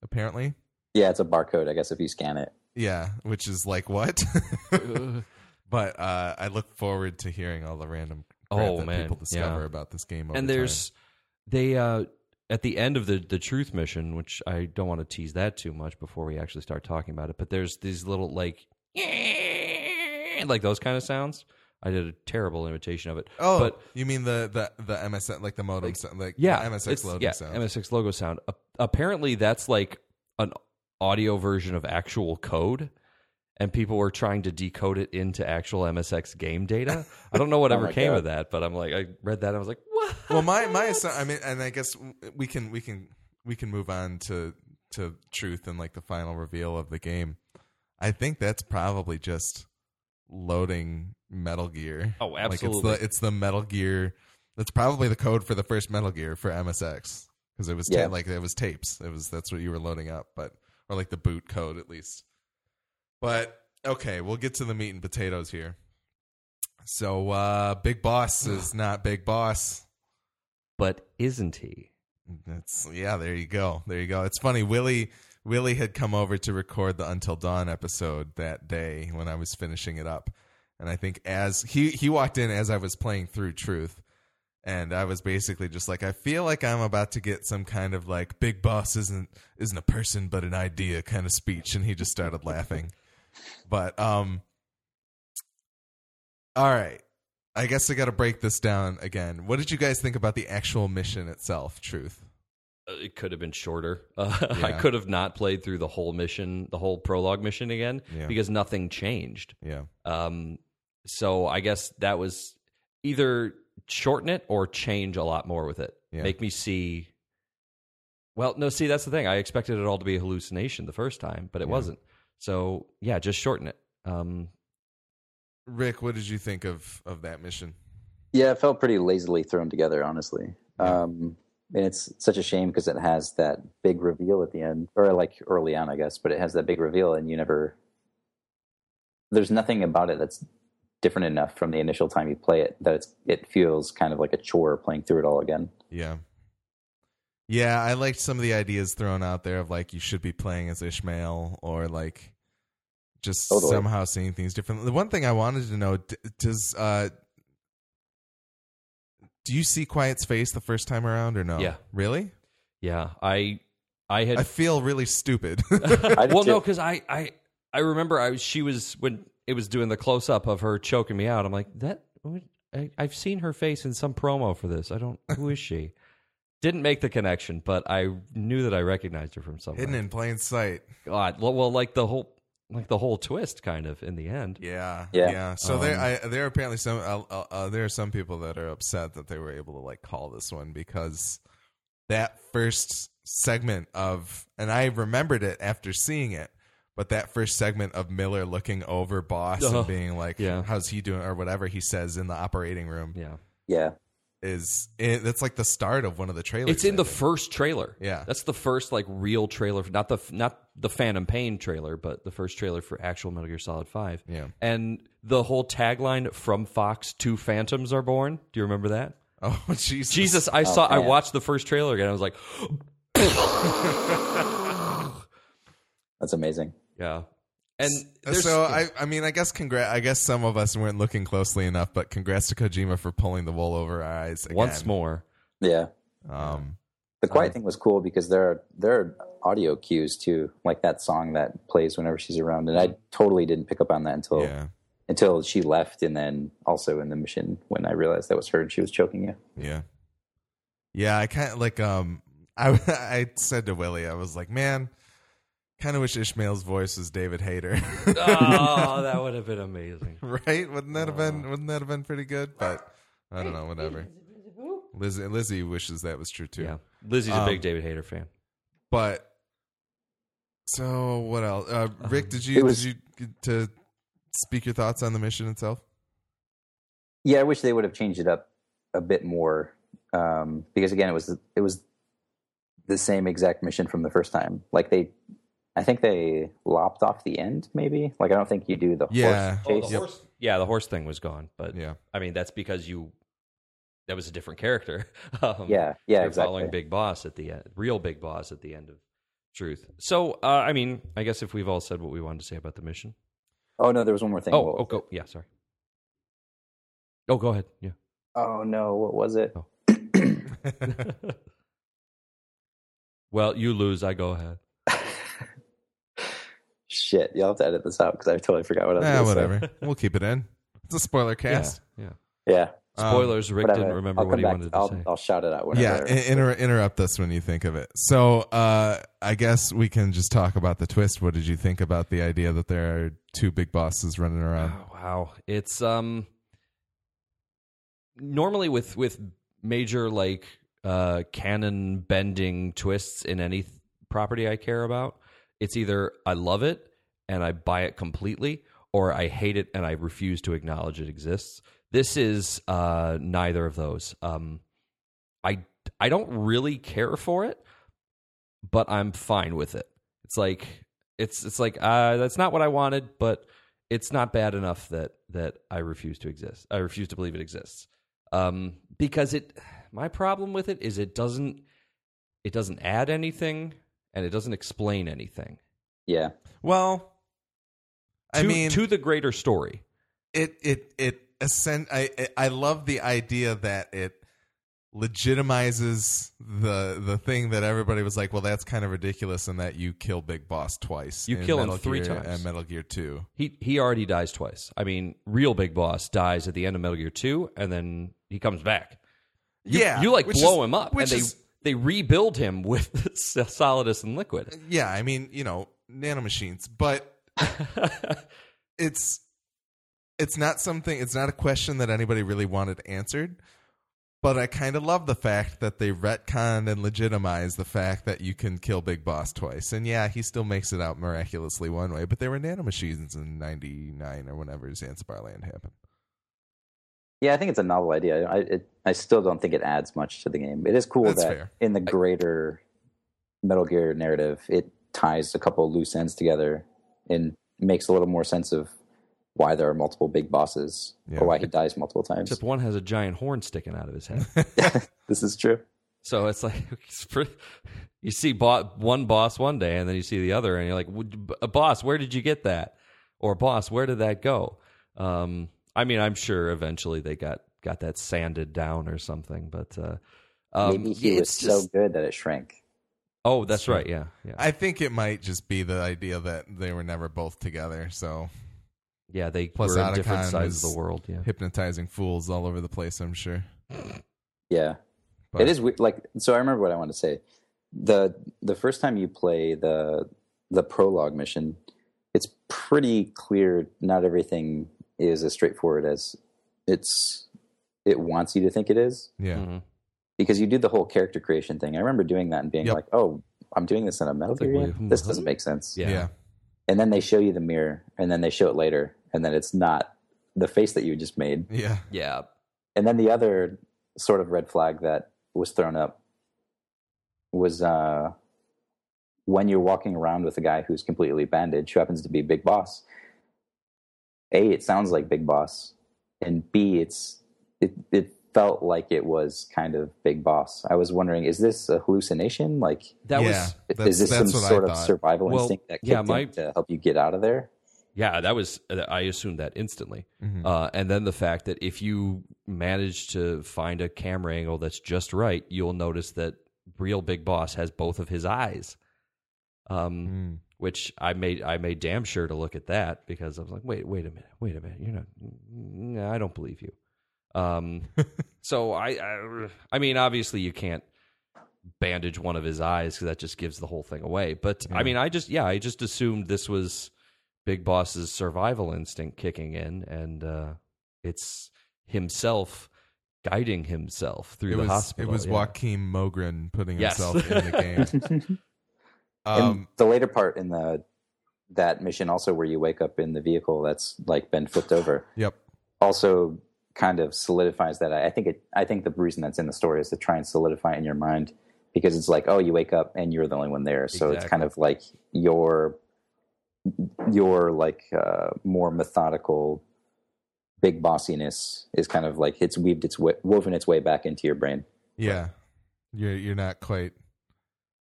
apparently. Yeah, it's a barcode, I guess, if you scan it. Yeah, which is like what? *laughs* *laughs* but uh, I look forward to hearing all the random crap Oh, that man, people discover yeah. about this game. And there's they uh at the end of the the truth mission which i don't want to tease that too much before we actually start talking about it but there's these little like *laughs* like those kind of sounds i did a terrible imitation of it oh, but you mean the the the MSX like the modem sound, like yeah MSX loading yeah sound. msx logo sound A- apparently that's like an audio version of actual code and people were trying to decode it into actual msx game data *laughs* i don't know what Oh ever came God. of that but i'm like i read that and i was like what well, my my *laughs* assu- I mean, and I guess we can we can we can move on to to truth and like the final reveal of the game. I think that's probably just loading Metal Gear. Oh, Like it's absolutely. the it's the Metal Gear. That's probably the code for the first Metal Gear for MSX because it was ta- Yeah. like it was tapes. It was that's what you were loading up, but or like the boot code at least. But okay, we'll get to the meat and potatoes here. So uh Big Boss is not Big Boss. but isn't he That's yeah. There you go. There you go. It's funny. Willie Willie had come over to record the Until Dawn episode that day when I was finishing it up, and I think as he he walked in as I was playing through Truth, and I was basically just like, I feel like I'm about to get some kind of like Big Boss isn't isn't a person but an idea kind of speech, and he just started laughing. But um, all right. I guess I got to break this down again. What did you guys think about the actual mission itself? Truth. Uh, it could have been shorter. *laughs* Uh, I could have not played through the whole mission, the whole prologue mission again, Yeah. because nothing changed. Yeah. Um, so I guess that was either shorten it or change a lot more with it. Yeah. Make me see. Well, no, see, that's the thing. I expected it all to be a hallucination the first time, but it Yeah. wasn't. So yeah, just shorten it. Um, Rick, what did you think of of that mission? Yeah, it felt pretty lazily thrown together, honestly. Yeah. Um, and it's such a shame because it has that big reveal at the end, or like early on, I guess. But it has that big reveal, and you never. There's nothing about it that's different enough from the initial time you play it that it's it feels kind of like a chore playing through it all again. Yeah. Yeah, I liked some of the ideas thrown out there of like you should be playing as Ishmael or like just Totally. somehow seeing things differently. The one thing I wanted to know d- does uh do you see Quiet's face the first time around or no? Yeah. Really? yeah, I, I had I feel really stupid. *laughs* I did well, too. no, because I, I, I remember I was, she was when it was doing the close up of her choking me out. I'm like that. I, I've seen her face in some promo for this. I don't. Who is she? *laughs* Didn't make the connection, but I knew that I recognized her from somewhere. Hidden in plain sight. God, well, well, like the whole, like the whole twist, kind of in the end. Yeah, Yeah. So there, Um, I, there are apparently some. Uh, uh, uh, there are some people that are upset that they were able to like call this one because that first segment of, and I remembered it after seeing it, but that first segment of Miller looking over Boss Uh-huh. and being like, Yeah. "How's he doing?" or whatever he says in the operating room Yeah, Yeah, is it, that's like the start of one of the trailers. it's in I the think. first trailer. Yeah. that's the first like real trailer, not the not the Phantom Pain trailer, but the first trailer for actual Metal Gear Solid Five. Yeah. and the whole tagline from Fox: Two Phantoms are born." Do you remember that? Oh *laughs* Jesus! Jesus, I oh, saw. I watched the first trailer again. I was like, that's amazing. yeah. And So I, I mean, I guess congrats. I guess some of us weren't looking closely enough, but congrats to Kojima for pulling the wool over our eyes again. once more, Yeah, Um, the quiet Um, thing was cool because there are there are audio cues too, like that song that plays whenever she's around, and I totally didn't pick up on that until yeah, until she left, and then also in the mission when I realized that was her and she was choking you. yeah, yeah. I kind of like. Um, I *laughs* I said to Willie, I was like, man, Kind of wish Ishmael's voice was David Hayter. *laughs* oh, that would have been amazing. right? Wouldn't that have been? Wouldn't that have been pretty good? But I don't know. Whatever. Lizzie, Lizzie wishes that was true too. Yeah, Lizzie's a Um, big David Hayter fan. But so what else? Uh, Rick, did you It was- did you get to speak your thoughts on the mission itself? Yeah, I wish they would have changed it up a bit more um, because again, it was it was the same exact mission from the first time. Like they, I think they lopped off the end. Maybe like I don't think you do the Yeah. horse chase. Yep. Yeah, the horse thing was gone, but Yeah. I mean that's because you that was a different character. *laughs* Um, Yeah, yeah, you're exactly. following Big Boss at the end, real Big Boss at the end of Truth. So, uh, I mean, I guess if we've all said what we wanted to say about the mission. Oh no, there was one more thing. Oh, oh, go. Yeah, sorry. Oh, go ahead. Yeah. oh no, what was it? Oh. *laughs* *laughs* well, you lose. I go ahead. Shit, you'll have to edit this out because I totally forgot what I was. Ah, gonna say. whatever. *laughs* we'll keep it in. It's a spoiler cast. Yeah. Yeah. Yeah, Um, Spoilers. Rick whatever. didn't remember I'll what he back. wanted to I'll, say. I'll shout it out yeah, whenever. in- inter- interrupt us when you think of it. So, uh, I guess we can just talk about the twist. What did you think about the idea that there are two big bosses running around? Oh, wow, it's um normally with with major like uh canon bending twists in any th- property I care about, it's either I love it and I buy it completely or I hate it and I refuse to acknowledge it exists. This is uh neither of those. Um I I don't really care for it, but I'm fine with it. It's like it's it's like uh that's not what I wanted, but it's not bad enough that that I refuse to exist. I refuse to believe it exists. Um, because it, my problem with it is it doesn't, it doesn't add anything and it doesn't explain anything. yeah, Well, I mean, to the greater story. it it it ascend. I I love the idea that it legitimizes the the thing that everybody was like, well, that's kind of ridiculous, in that you kill Big Boss twice. You in kill him three Gear times. and Metal Gear Two. He he already dies twice. I mean, real Big Boss dies at the end of Metal Gear Two, and then he comes back. You, yeah, you like blow is- him up, and which they is they rebuild him with *laughs* Solidus and Liquid. yeah. I mean, you know, nanomachines, but *laughs* it's it's not something it's not a question that anybody really wanted answered but i kind of love the fact that they retconned and legitimized the fact that you can kill big boss twice and yeah he still makes it out miraculously one way but there were nanomachines in 99 or whenever zanzibar land happened yeah. I think it's a novel idea. I it, I still don't think it adds much to the game. It is cool That's that fair. in the greater Metal Gear narrative, it ties a couple of loose ends together and makes a little more sense of why there are multiple big bosses Yeah. or why he dies multiple times. Except one has a giant horn sticking out of his head. *laughs* *laughs* this is true. So it's like *laughs* it's pretty, you see bo- one boss one day, and then you see the other, and you're like, "Would- b- "Boss, where did you get that?" Or "Boss, where did that go?" Um, I mean, I'm sure eventually they got got that sanded down or something, but uh, um, Maybe he was it's so good that it shrank. Oh, that's Sure. right. Yeah, yeah, i think it might just be the idea that they were never both together so yeah. They Plus were in different Otacon sides of the world. Yeah, hypnotizing fools all over the place i'm sure Yeah. But- it is weird. Like, so I remember what I wanted to say. The the first time you play the the prologue mission, it's pretty clear. Not everything is as straightforward as it's it wants you to think it is, yeah Mhm. because you do the whole character creation thing. I remember doing that and being Yep. like, "Oh, I'm doing this in a Metal It's like, Gear game. hmm, This doesn't make sense." yeah. yeah. And then they show you the mirror, and then they show it later, and then it's not the face that you just made. yeah yeah. And then the other sort of red flag that was thrown up was uh, when you're walking around with a guy who's completely bandaged, who happens to be Big Boss. A, it sounds like Big Boss, and B, it's it it felt like it was kind of Big Boss. I was wondering, is this a hallucination? Like, That yeah, was that's, is this some sort of survival Well, instinct that kicked yeah, in to help you get out of there? yeah. That was I assumed that instantly. Mhm. Uh, and then the fact that if you manage to find a camera angle that's just right, you'll notice that real Big Boss has both of his eyes. Um, Mm. Which I made I made damn sure to look at that because I was like, wait, wait a minute, wait a minute, you're not, no, I don't believe you. Um, *laughs* so I, I, I mean, obviously you can't bandage one of his eyes because that just gives the whole thing away. But I mean, I just yeah, I just assumed this was Big Boss's survival instinct kicking in, and uh, it's himself guiding himself through It the was hospital. it was yeah. Joakim Mogren putting Yes. himself in the game. *laughs* and Um, the later part in the that mission also where you wake up in the vehicle that's like been flipped over. Yep. also kind of solidifies that. I think it i think the reason that's in the story is to try and solidify in your mind because it's like oh you wake up and you're the only one there. So it's kind of like your your like uh, more methodical big bossiness is kind of like it's weaved its way, woven its way back into your brain. Yeah. You're you're not quite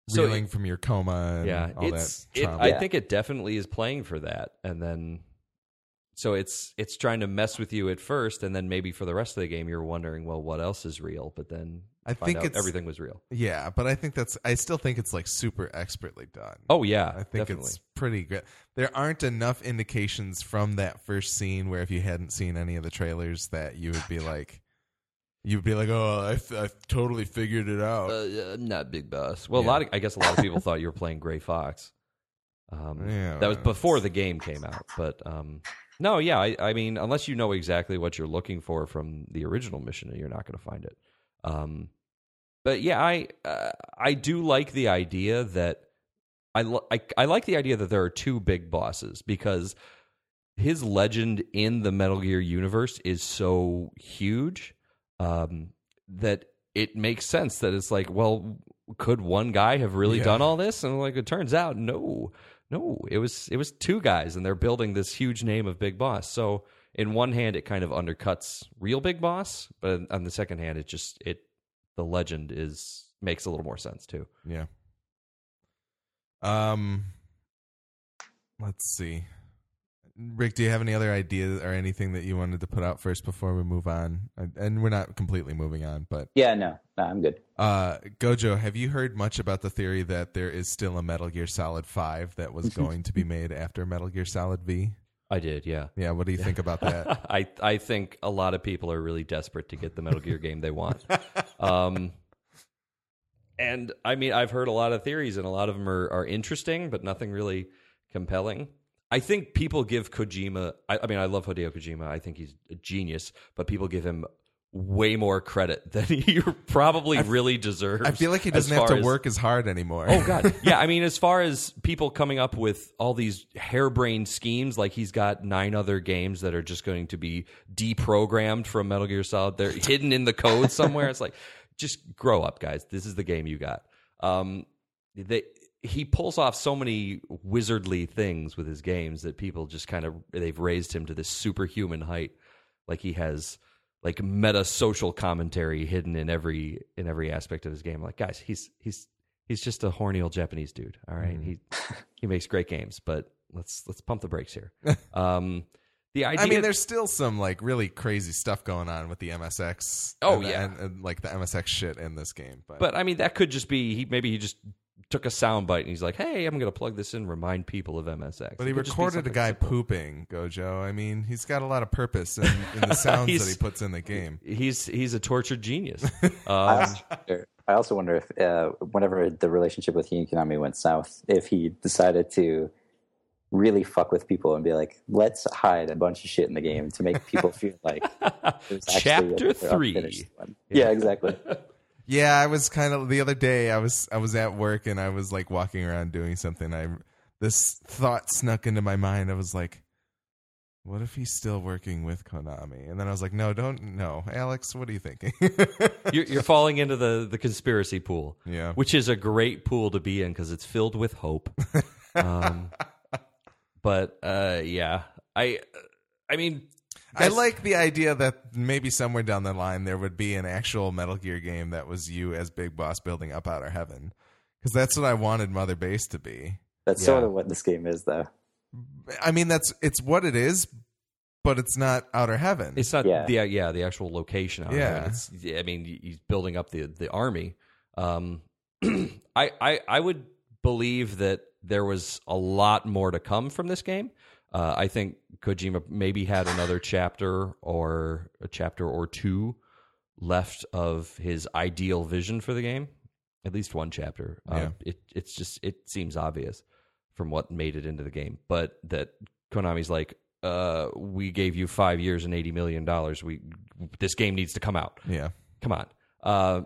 So reeling from your coma and yeah, all it's. that It. I Yeah. think it definitely is playing for that, and then so it's it's trying to mess with you at first, and then maybe for the rest of the game you're wondering, well, what else is real? But then I think it's- everything was real. yeah, but I think that's I still think it's like super expertly done. Oh yeah, I think definitely. it's pretty good. There aren't enough indications from that first scene where if you hadn't seen any of the trailers that you would be like you would be like, "Oh, I, I totally figured it out." Uh, yeah, not Big Boss. Well, Yeah. a lot of I guess a lot of people *laughs* thought you were playing Gray Fox. Um, Yeah, that was well, before the game came out, but um, no, yeah, I, I mean, unless you know exactly what you're looking for from the original mission, you're not going to find it. Um, but yeah, I uh, I do like the idea that I, li- I I like the idea that there are two big bosses because his legend in the Metal Gear universe is so huge um, that it makes sense that it's like, well, could one guy have really Yeah. done all this? And like, it turns out, no, no, it was it was two guys, and they're building this huge name of Big Boss. So, in one hand, it kind of undercuts real Big Boss, but on the second hand, it just it the legend is makes a little more sense too. Yeah. Um let's see. Rick, do you have any other ideas or anything that you wanted to put out first before we move on? And- And we're not completely moving on, but yeah no, no i'm good uh Gojo, have you heard much about the theory that there is still a Metal Gear Solid 5 that was *laughs* going to be made after Metal Gear Solid V? I did, yeah. Yeah, what do you think about that? *laughs* I I think a lot of people are really desperate to get the Metal Gear game they want. *laughs* Um, and I mean, I've heard a lot of theories, and a lot of them are, are interesting, but nothing really compelling. I think people give Kojima. I, I mean, I love Hideo Kojima. I think he's a genius, but people give him way more credit *laughs* than he probably really deserves. I feel like he doesn't have to as- work as hard anymore. Oh God, *laughs* yeah. I mean, as far as people coming up with all these harebrained schemes, like he's got nine other games that are just going to be deprogrammed from Metal Gear Solid. They're *laughs* hidden in the code somewhere. It's like, just grow up, guys. This is the game you got. Um, they, he pulls off so many wizardly things with his games that people just kind of they've raised him to this superhuman height. Like he has like meta social commentary hidden in every in every aspect of his game. Like, guys, he's he's he's just a horny old Japanese dude. All right? he *laughs* he makes great games, but let's let's pump the brakes here. *laughs* Um, the idea, I mean, there's still some like really crazy stuff going on with the MSX. Oh, and, yeah. and, and, like the MSX shit in this game. But, but I mean, that could just be he. Maybe he just took a sound bite and he's like, "Hey, I'm going to plug this in, remind people of MSX." but he It could just be recorded a guy simple. pooping. Gojo. I mean, he's got a lot of purpose in, in the *laughs* sounds that he puts in the game. He's he's a tortured genius. *laughs* I Um, also wonder, I also wonder if, uh, whenever the relationship with Hideo Konami went south, if he decided to really fuck with people and be like, "Let's hide a bunch of shit in the game to make people feel like *laughs* there's actually Chapter a- three. unfinished one." Yeah, exactly. Yeah, I was kind of the other day. I was I was at work and I was like walking around doing something. I this thought snuck into my mind. I was like, "What if he's still working with Konami?" And then I was like, "No, don't. No, Alex, what are you thinking?" *laughs* you're, you're falling into the the conspiracy pool. yeah, which is a great pool to be in because it's filled with hope. *laughs* um, but uh, yeah, I, I mean, I guys- like the idea that maybe somewhere down the line there would be an actual Metal Gear game that was you as Big Boss building up Outer Heaven, because that's what I wanted Mother Base to be. That's Yeah. sort of what this game is, though. I mean, that's it's what it is, but it's not Outer Heaven. It's not Yeah. the yeah the actual location. Out Yeah. yeah, it's, I mean he's building up the the army. Um, *clears throat* I I I would believe that there was a lot more to come from this game. Uh, I think Kojima maybe had another chapter or a chapter or two left of his ideal vision for the game. at least one chapter. Yeah. Uh, it it's just it seems obvious from what made it into the game, but that Konami's like, uh, we gave you five years and eighty million dollars. We this game needs to come out. Yeah. Come on. Uh,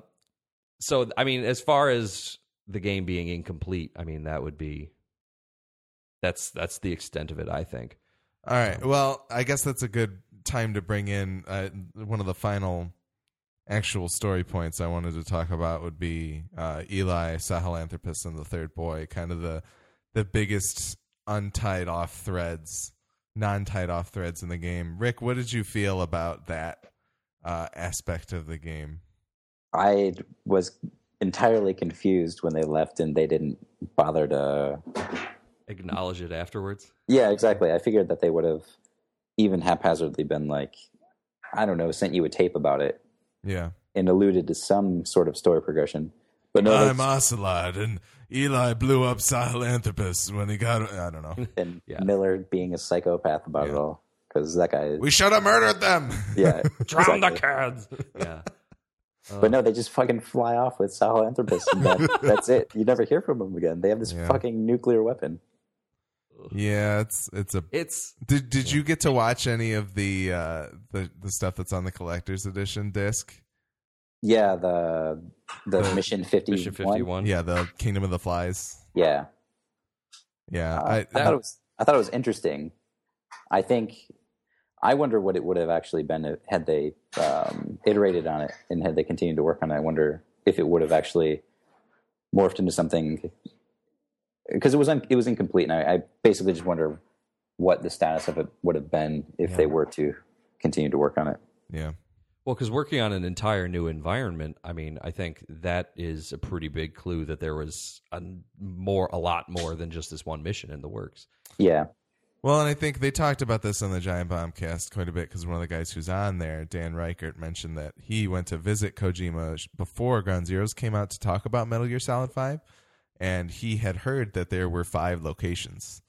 so I mean, as far as the game being incomplete, I mean that would be that's that's the extent of it. I think. All right. Well, I guess that's a good time to bring in uh, one of the final actual story points I wanted to talk about would be uh, Eli Sahelanthropus and the Third Boy, kind of the the biggest untied off threads, non tied off threads in the game. Rick, what did you feel about that uh, aspect of the game? I was entirely confused when they left and they didn't bother to. Acknowledge it afterwards. Yeah, exactly. I figured that they would have even haphazardly been like, I don't know, sent you a tape about it Yeah. and alluded to some sort of story progression. But no, I'm that's- Ocelot, and Eli blew up Sahelanthropus when he got. I don't know. *laughs* and Yeah. Miller being a psychopath about it all because that guy. We should have murdered them. *laughs* yeah, *laughs* Drown the kids. Yeah. But no, um, they just fucking fly off with Sahelanthropus, and that, that's it. You never hear from them again. They have this Yeah. fucking nuclear weapon. Yeah, it's it's a It's Did Did you get to watch any of the uh, the the stuff that's on the collector's edition disc? Yeah, the the The mission fifty Mission Fifty One. Yeah, the Kingdom of the Flies. Yeah, Yeah, Uh, I, I, thought it was I thought it was interesting. I think I wonder what it would have actually been had they um, iterated on it and had they continued to work on it. I wonder if it would have actually morphed into something because it was un, it was incomplete, and I, I basically just wonder what the status of it would have been if they were to continue to work on it. yeah, Well, because working on an entire new environment, I mean, I think that is a pretty big clue that there was a more, a lot more than just this one mission in the works. Yeah, Well, and I think they talked about this on the Giant Bomb cast quite a bit because one of the guys who's on there, Dan Ryckert, mentioned that he went to visit Kojima before Ground Zeroes came out to talk about Metal Gear Solid 5. And he had heard that there were five locations.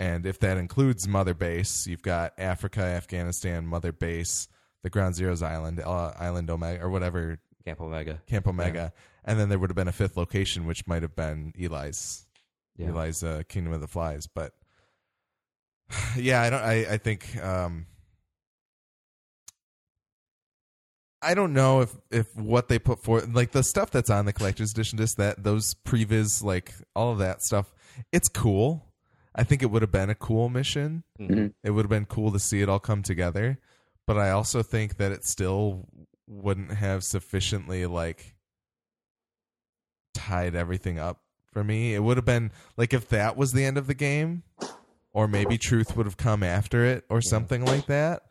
And if that includes Mother Base, you've got Africa, Afghanistan, Mother Base, the Ground Zeroes Island, uh, Island Omega, or whatever, Camp Omega. Camp Omega. And then there would have been a fifth location, which might have been Eli's Yeah. Eli's uh, Kingdom of the Flies. But *sighs* yeah, I don't. I, I think um, I don't know if if what they put forth, like the stuff that's on the collector's edition disc, that those previs, like all of that stuff, it's cool. I think it would have been a cool mission. Mhm. It would have been cool to see it all come together. But I also think that it still wouldn't have sufficiently like tied everything up for me. It would have been like if that was the end of the game, or maybe truth would have come after it, or something like that.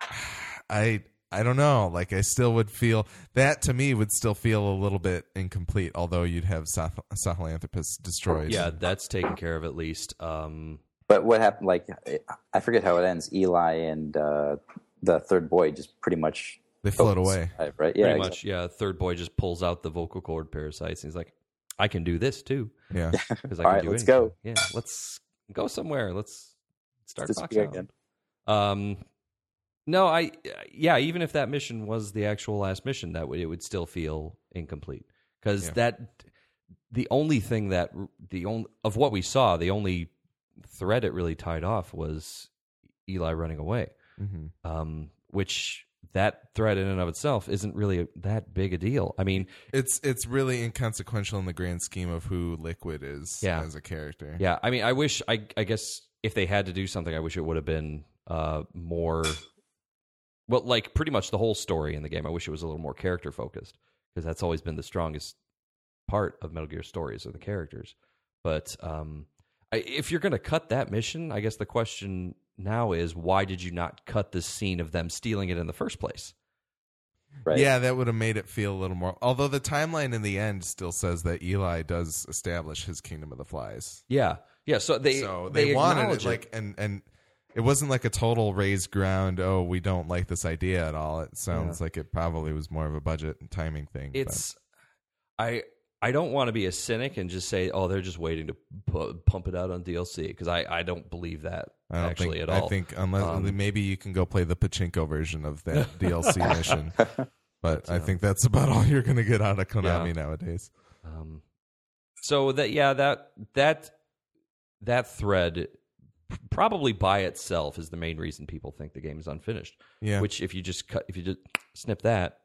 *sighs* I I don't know. Like I still would feel that to me would still feel a little bit incomplete. Although you'd have Sah- Sahelanthropus destroyed. Yeah, that's taken care of at least. Um, but what happened? Like I forget how it ends. Eli and uh, the third boy just pretty much they float both away. survive, right? Yeah, pretty exactly. much, yeah. Third boy just pulls out the vocal cord parasites and he's like, I can do this too. Yeah. *laughs* Because I All can right, do let's anything. go. Yeah, let's go somewhere. Let's start Let's Fox disappear Island. again. Um, no, I yeah. Even if that mission was the actual last mission, that would it would still feel incomplete because Yeah. that the only thing that the only of what we saw, the only thread it really tied off was Eli running away. hmm Um, which that thread in and of itself isn't really that big a deal. I mean, It's it's really inconsequential in the grand scheme of who Liquid is Yeah. as a character. Yeah, I mean, I wish I I guess if they had to do something, I wish it would have been uh more well, like pretty much the whole story in the game. I wish it was a little more character focused because that's always been the strongest part of Metal Gear stories are the characters. But um I, if you're going to cut that mission, I guess the question now is why did you not cut the scene of them stealing it in the first place? right. Yeah, that would have made it feel a little more. Although the timeline in the end still says that Eli does establish his kingdom of the flies. Yeah. Yeah, so they so they, they, wanted acknowledge it like and and it wasn't like a total raised ground. Oh, we don't like this idea at all. It sounds like it probably was more of a budget and timing thing. but- it's i i don't want to be a cynic and just say oh they're just waiting to pu- pump it out on dlc because i i don't believe that don't actually think, at all I think unless Um, maybe you can go play the pachinko version of that *laughs* DLC mission. *laughs* But I Yeah. think that's about all you're going to get out of Konami nowadays. Um, so that yeah that that that thread probably by itself is the main reason people think the game is unfinished. Yeah. Which if you just cut if you just snip that,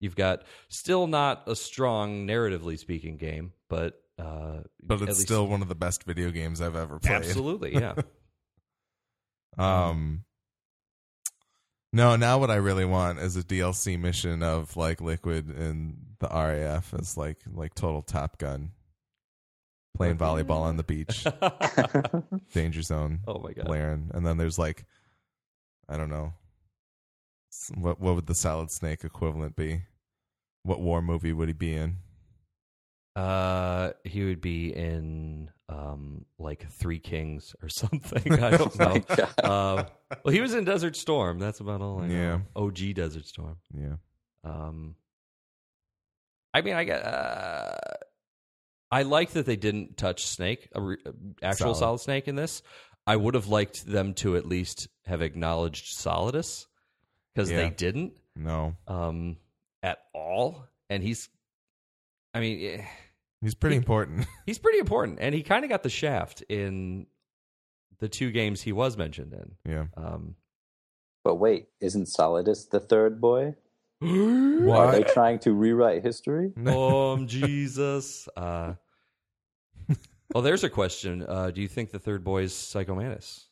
you've got still not a strong narratively speaking game, but uh, but it's still one of the best video games I've ever played. absolutely yeah. *laughs* Um, no, now what I really want is a DLC mission of like Liquid and the RAF as like like total Top Gun, playing volleyball on the beach, *laughs* danger zone, oh my god. blaring, and then there's like, I don't know, what what would the Solid Snake equivalent be? What war movie would he be in? Uh, he would be in um like Three Kings or *laughs* something. *laughs* I don't Oh know. Uh, well, he was in Desert Storm. That's about all I know. Yeah. OG Desert Storm. Yeah, Um, I mean, I get. Uh, I like that they didn't touch Snake, a re- actual Solid. Solid Snake in this. I would have liked them to at least have acknowledged Solidus because Yeah. they didn't no, um, at all. And he's, I mean, eh, he's pretty He- important. *laughs* he's pretty important, and he kind of got the shaft in the two games he was mentioned in. yeah. Um, But wait, isn't Solidus the third boy? Are they trying to rewrite history? um, *laughs* Jesus. Uh, well, there's a question. Uh, do you think the third boy is Psychomantis?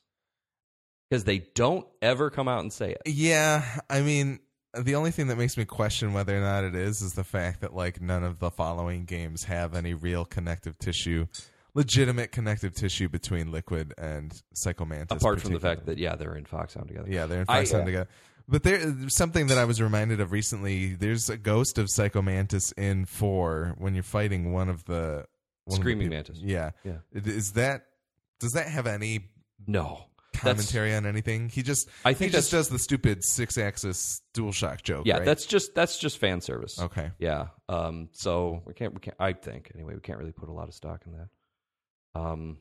Because they don't ever come out and say it. Yeah, I mean, the only thing that makes me question whether or not it is is the fact that like none of the following games have any real connective tissue, legitimate connective tissue between Liquid and Psychomantis. Apart from the fact that yeah, they're in Foxhound together. yeah, they're in I- Foxhound together. But there's something that I was reminded of recently. There's a ghost of Psychomantis in four when you're fighting one of the one of the Screaming Mantis. Yeah, Yeah. Is that does that have any No, That's- commentary on anything? He just I think he just does the stupid six axis DualShock joke. yeah. right? That's just that's just fan service. okay. Yeah. Um. So we can't we can't. I think anyway. We can't really put a lot of stock in that. Um.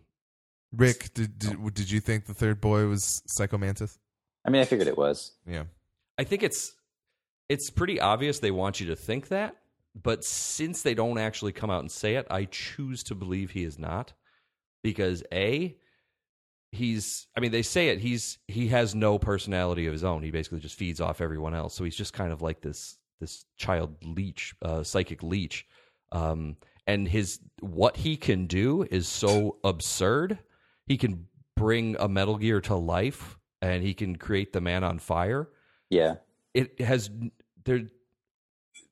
Rick, did did, did you think the third boy was Psychomantis? I mean, I figured it was. Yeah. I think it's it's pretty obvious they want you to think that, but since they don't actually come out and say it, I choose to believe he is not because a he's I mean they say it he's he has no personality of his own. He basically just feeds off everyone else. So he's just kind of like this this child leech, uh, psychic leech. Um and his what he can do is so absurd. He can bring a Metal Gear to life and he can create the man on fire Yeah. it has there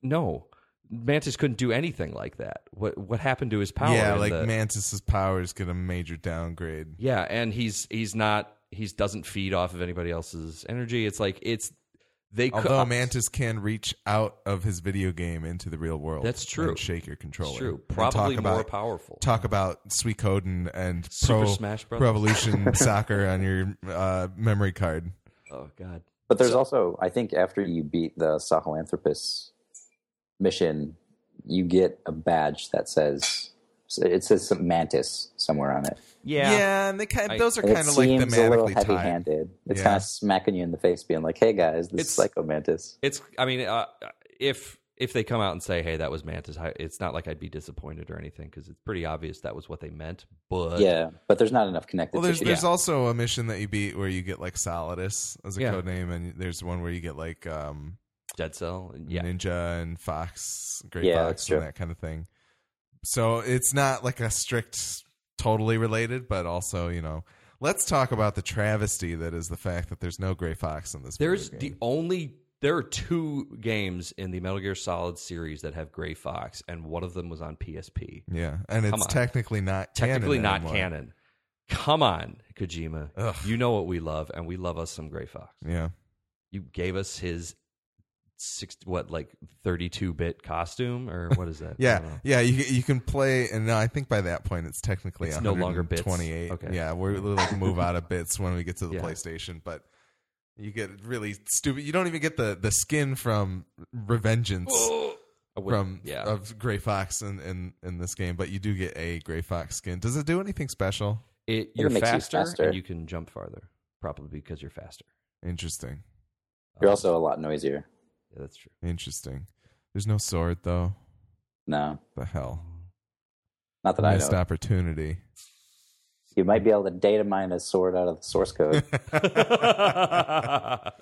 no mantis couldn't do anything like that what what happened to his power yeah, like the- Mantis's powers get a major downgrade. yeah and he's he's not he doesn't feed off of anybody else's energy it's like it's they could Although Mantis can reach out of his video game into the real world. That's true. And shake your controller. it's true probably talk more about, powerful Talk about Sweet Suikoden and Super Pro, Smash Brothers. Pro Evolution *laughs* Soccer on your uh, memory card. oh god But there's also, I think, after you beat the Sahelanthropus mission, you get a badge that says it says some mantis somewhere on it. yeah, yeah, and they kind I- those are kind of like seems a little heavy-handed. It's Yeah. kind of smacking you in the face, being like, "Hey guys, this It's- is Psycho Mantis." it's i mean uh, if if they come out and say hey that was mantis it's not like i'd be disappointed or anything because it's pretty obvious that was what they meant but yeah, but there's not enough connected. Well, there's tissue. there's also a mission that you beat where you get like Solidus as a Yeah. code name, and there's one where you get like um, dead cell yeah Ninja and Fox, Great Yeah, Fox, and that kind of thing. So it's not like a strict, totally related, but also you know, let's talk about the travesty that is the fact that there's no Gray Fox in this. There's video the only there are two games in the Metal Gear Solid series that have Gray Fox, and one of them was on PSP. yeah, and Come it's on. technically not Technically canon not anymore. canon. Come on, Kojima. Ugh. You know what we love, and we love us some Gray Fox. Yeah, You gave us his six what like thirty two bit costume or what is that? *laughs* Yeah, yeah. You you can play, and no, I think by that point it's technically It's no longer bits? 128. Okay. Yeah, we're we'll, like move out of bits when we get to the *laughs* Yeah. PlayStation, but. You get really stupid. You don't even get the, the skin from Revengeance. *gasps* I from yeah. of Gray Fox in, in in this game, but you do get a Gray Fox skin. Does it do anything special? it, you're makes you faster, faster. and you can jump farther, probably because you're faster. Interesting. You're also a lot noisier. Yeah, that's true. Interesting. There's no sword though. No, The hell. not that I Missed know. opportunity. You might be able to data mine a sword out of the source code. *laughs*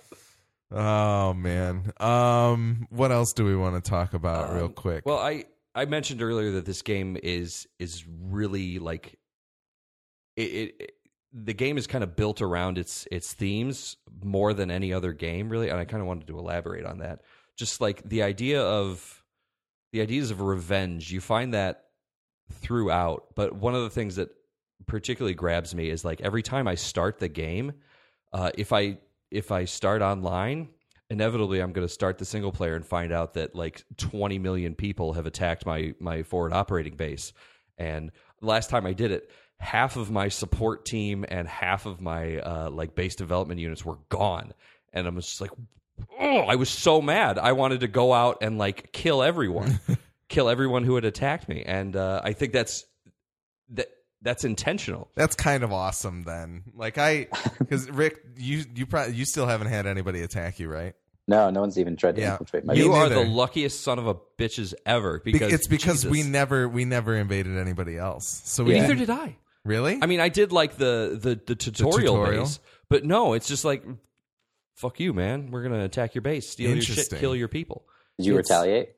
Oh man. Um what else do we want to talk about real Um, quick? Well, I I mentioned earlier that this game is is really like it, it, it- the game is kind of built around its its themes more than any other game really and I kind of wanted to elaborate on that. Just like the idea of the ideas of revenge, you find that throughout, but one of the things that particularly grabs me is like every time I start the game, uh, if I if I start online, inevitably I'm going to start the single player and find out that like 20 million people have attacked my my forward operating base. And last time I did it, half of my support team and half of my uh, like base development units were gone, and I'm just like, oh, I was so mad. I wanted to go out and like kill everyone, *laughs* kill everyone who had attacked me, and uh, I think that's that that's intentional. That's kind of awesome then. Like I *laughs* cuz Rick you you probably you still haven't had anybody attack you, right? No, no one's even tried to Yeah. infiltrate my Me you are neither. the luckiest son of a bitches ever Be- because it's because we never we never invaded anybody else. So we Yeah. neither did I. Really? I mean, I did like the the, the tutorial, tutorial? base, but no, it's just like fuck you, man. We're gonna attack your base, steal your shit, kill your people. Did you It's- retaliate?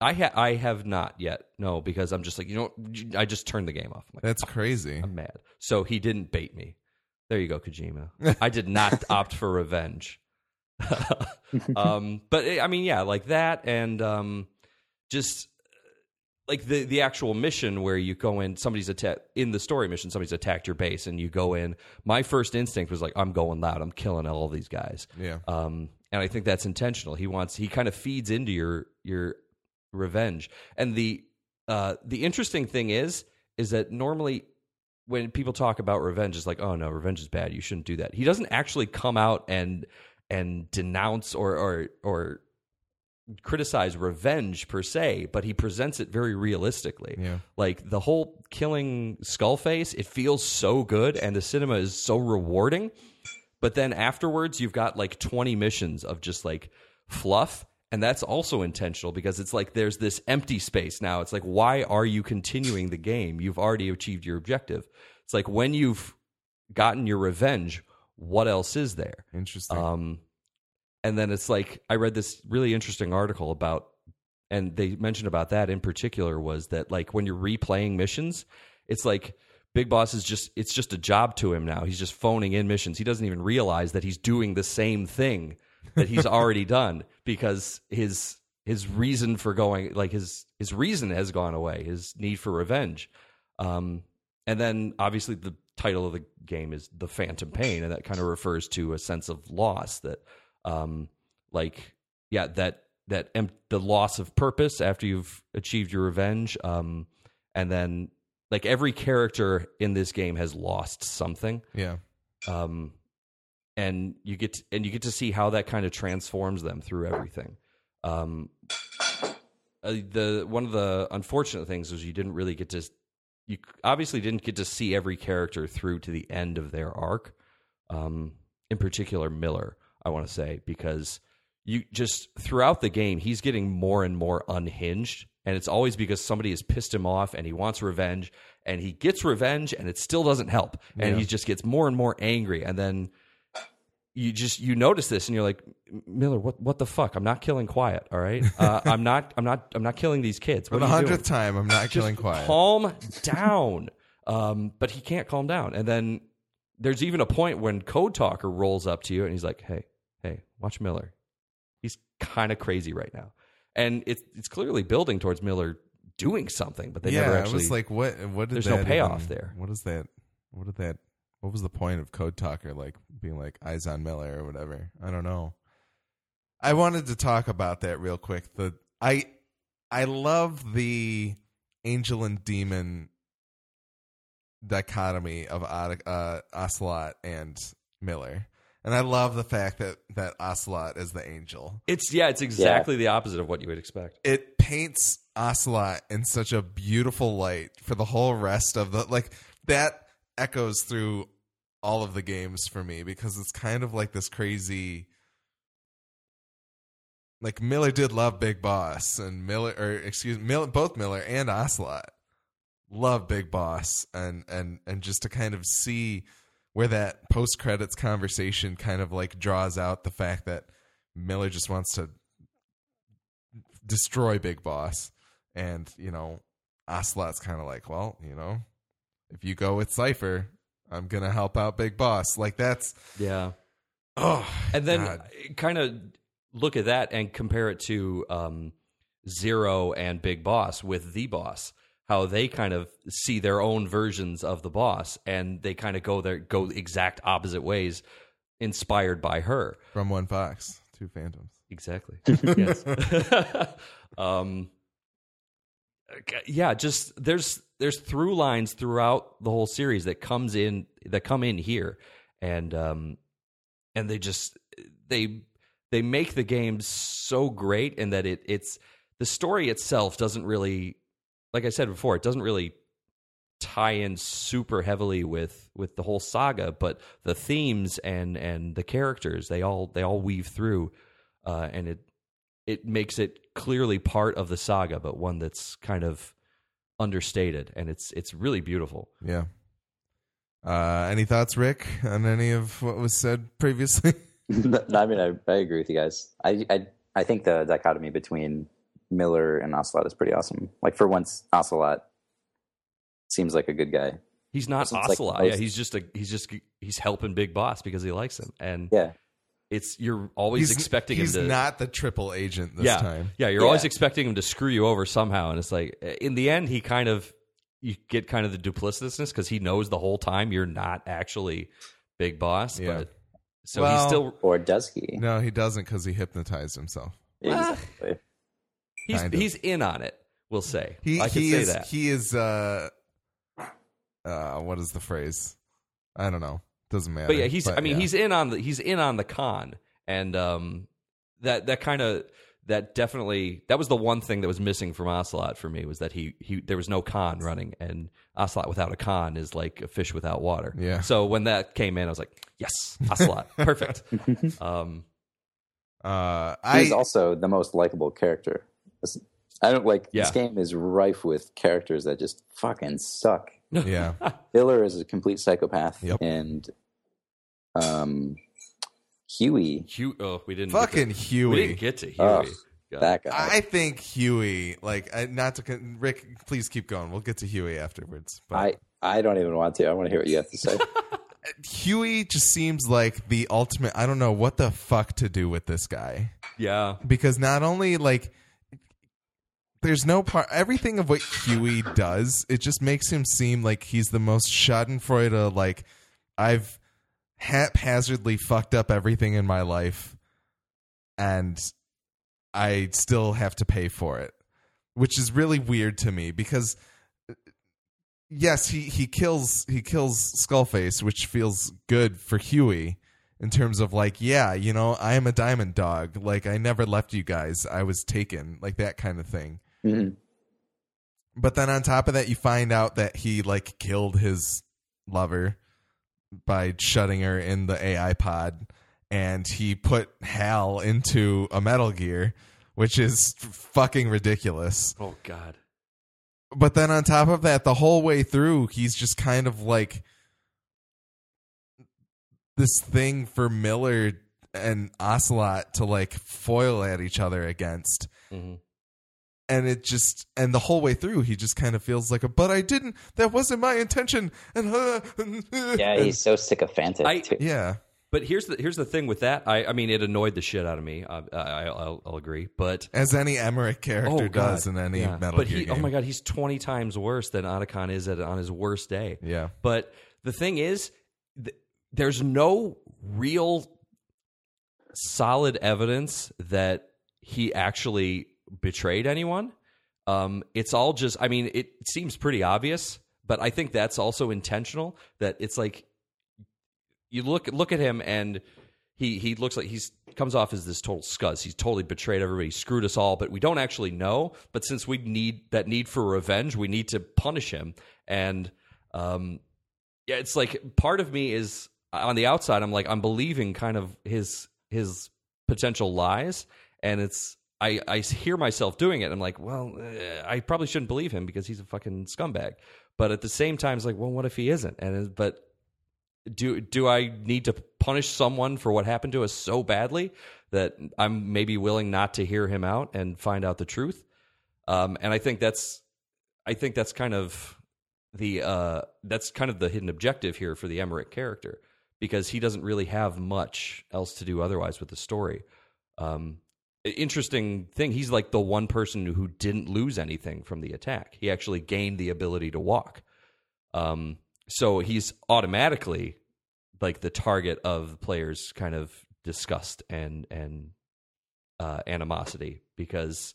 I ha- I have not yet, no, because I'm just like you know, I just turned the game off. Like, That's crazy. I'm mad. So he didn't bait me. There you go, Kojima. *laughs* I did not opt for revenge. *laughs* um, but I mean, yeah, like that, and um, just like the the actual mission where you go in, somebody's attacked in the story mission, somebody's attacked your base, and you go in. My first instinct was like, I'm going loud, I'm killing all these guys. Yeah. Um, and I think that's intentional. He wants he kind of feeds into your your revenge. And the uh, the interesting thing is is that normally when people talk about revenge, it's like, oh no, revenge is bad. You shouldn't do that. He doesn't actually come out and and denounce or or or criticize revenge per se, but he presents it very realistically. Yeah. Like the whole killing Skullface, it feels so good and the cinema is so rewarding. But then afterwards, you've got like 20 missions of just like fluff. And that's also intentional because it's like there's this empty space now. It's like, why are you continuing the game? You've already achieved your objective. It's like when you've gotten your revenge, what else is there? Interesting. Um, and then it's like I read this really interesting article about, and they mentioned about that in particular was that like when you're replaying missions, it's like Big Boss is just it's just a job to him now. He's just phoning in missions. He doesn't even realize that he's doing the same thing that he's *laughs* already done because his his reason for going like his his reason has gone away. His need for revenge. Um, and then obviously the title of the game is the Phantom Pain, and that kind of refers to a sense of loss that, um, like yeah, that that em- the loss of purpose after you've achieved your revenge, um, and then like every character in this game has lost something yeah. um, and you get to, and you get to see how that kind of transforms them through everything. Um, uh, the one of the unfortunate things is you didn't really get to you obviously didn't get to see every character through to the end of their arc. Um, in particular, Miller, I want to say because you just throughout the game he's getting more and more unhinged and it's always because somebody has pissed him off and he wants revenge and he gets revenge and it still doesn't help and Yeah. he just gets more and more angry and then you just you notice this and you're like Miller what what the fuck I'm not killing quiet all right uh, *laughs* I'm not I'm not I'm not killing these kids For what the are you doing? hundredth time, I'm not killing quiet. Calm down. Um, but he can't calm down. And then there's even a point when Code Talker rolls up to you and he's like, "Hey, hey, watch Miller. He's kind of crazy right now." And it's it's clearly building towards Miller doing something, but they yeah, never it actually. was like what? What did there's no payoff even- there. What is that? What did that? What was the point of Code Talker like being like eyes on Miller or whatever? I don't know. I wanted to talk about that real quick. The I I love the angel and demon dichotomy of uh, Ocelot and Miller, and I love the fact that that Ocelot is the angel. it's yeah, it's exactly the opposite of what you would expect. it paints Ocelot in such a beautiful light for the whole rest of the like that echoes through all of the games for me because it's kind of like this crazy like Miller did love Big Boss and Miller or excuse me, Miller, both Miller and Ocelot love Big Boss and and and just to kind of see where that post credits conversation kind of like draws out the fact that Miller just wants to destroy Big Boss and you know Ocelot's kind of like well you know if you go with Cipher I'm gonna help out Big Boss like that's Yeah. oh And then kind of look at that and compare it to um, Zero and Big Boss with the boss. How they kind of see their own versions of the boss, and they kind of go their go exact opposite ways, inspired by her. from one fox two phantoms Exactly. yes. *laughs* um, yeah, just there's there's through lines throughout the whole series that comes in that come in here, and um, and they just they they make the game so great in that it it's the story itself doesn't really like I said before it doesn't really tie in super heavily with with the whole saga but the themes and and the characters they all they all weave through uh, and it it makes it clearly part of the saga but one that's kind of understated and it's it's really beautiful Yeah. Uh, any thoughts, Rick, on any of what was said previously? *laughs* no, I mean, I, I agree with you guys. I, I I think the dichotomy between Miller and Ocelot is pretty awesome. Like for once, Ocelot seems like a good guy. he's not Sounds like ocelot most- yeah he's just a he's just he's helping big boss because he likes him and Yeah, it's you're always expecting he's him to not the triple agent this yeah, time. Yeah, you're Yeah. always expecting him to screw you over somehow, and it's like in the end, he kind of you get kind of the duplicitousness because he knows the whole time you're not actually big boss, Yeah. but so Well- he's still or does he? No, he doesn't because he hypnotized himself. Exactly. he's kind of. he's in on it. We'll say He I can he say is that. he is uh uh what is the phrase? I don't know. Doesn't matter. but yeah, he's. I mean, yeah. he's in on the he's in on the con, and um, that that kind of that definitely that was the one thing that was missing from Ocelot for me was that he he there was no con running, and Ocelot without a con is like a fish without water. Yeah. So when that came in, I was like, yes, Ocelot, *laughs* perfect. *laughs* Um, uh I He's also the most likable character. I don't like Yeah. this game is rife with characters that just fucking suck. yeah. *laughs* Miller is a complete psychopath, Yep. and um, Huey, Hugh, oh, we didn't Fucking Get to, we didn't get to Huey. Ugh, God. that guy. I think Huey, like, I, not to con- Rick. Please keep going. We'll get to Huey afterwards. But I I don't even want to. I want to hear what you have to say. *laughs* Huey just seems like the ultimate. I don't know what the fuck to do with this guy yeah, because not only like there's no part everything of what Huey does. It just makes him seem like he's the most Schadenfreude. Like I've haphazardly fucked up everything in my life, and I still have to pay for it, which is really weird to me because yes, he he kills he kills Skullface, which feels good for Huey in terms of like, yeah, you know, I am a diamond dog. Like I never left you guys. I was taken, like that kind of thing. Mhm. But then on top of that, you find out that he like killed his lover by shutting her in the AI pod, and he put Hal into a Metal Gear, which is fucking ridiculous. oh God, But then on top of that, the whole way through, he's just kind of like this thing for Miller and Ocelot to like foil at each other against. Mhm. And it just and the whole way through, he just kind of feels like a. But I didn't. That wasn't my intention. *laughs* And uh, Yeah, and- he's so sycophantic. I- too. yeah. But here's the here's the thing with that. I I mean, it annoyed the shit out of me. I, I I'll, I'll agree, but As any Emmerich character oh, does in any Yeah. Metal but Gear he, game. oh my god, he's twenty times worse than Otacon is at, on his worst day. Yeah. But the thing is, th- there's no real solid evidence that he actually betrayed anyone. Um, it's all just, I mean, it seems pretty obvious, but I think that's also intentional. That it's like you look look at him and he he looks like he's comes off as this total scuzz. He's totally betrayed everybody, screwed us all, but we don't actually know. But since we need that need for revenge, we need to punish him. And um, yeah, it's like part of me is on the outside. I'm like I'm believing kind of his his potential lies, and it's I I hear myself doing it. I'm like, well, uh, I probably shouldn't believe him because he's a fucking scumbag. But at the same time, it's like, well, what if he isn't? And but do do I need to punish someone for what happened to us so badly that I'm maybe willing not to hear him out and find out the truth? Um, and I think that's I think that's kind of the uh, that's kind of the hidden objective here for the Emmerich character because he doesn't really have much else to do otherwise with the story. Um, interesting thing, he's like the one person who didn't lose anything from the attack. He actually gained the ability to walk. Um, so he's automatically like the target of players' kind of disgust and and uh, animosity because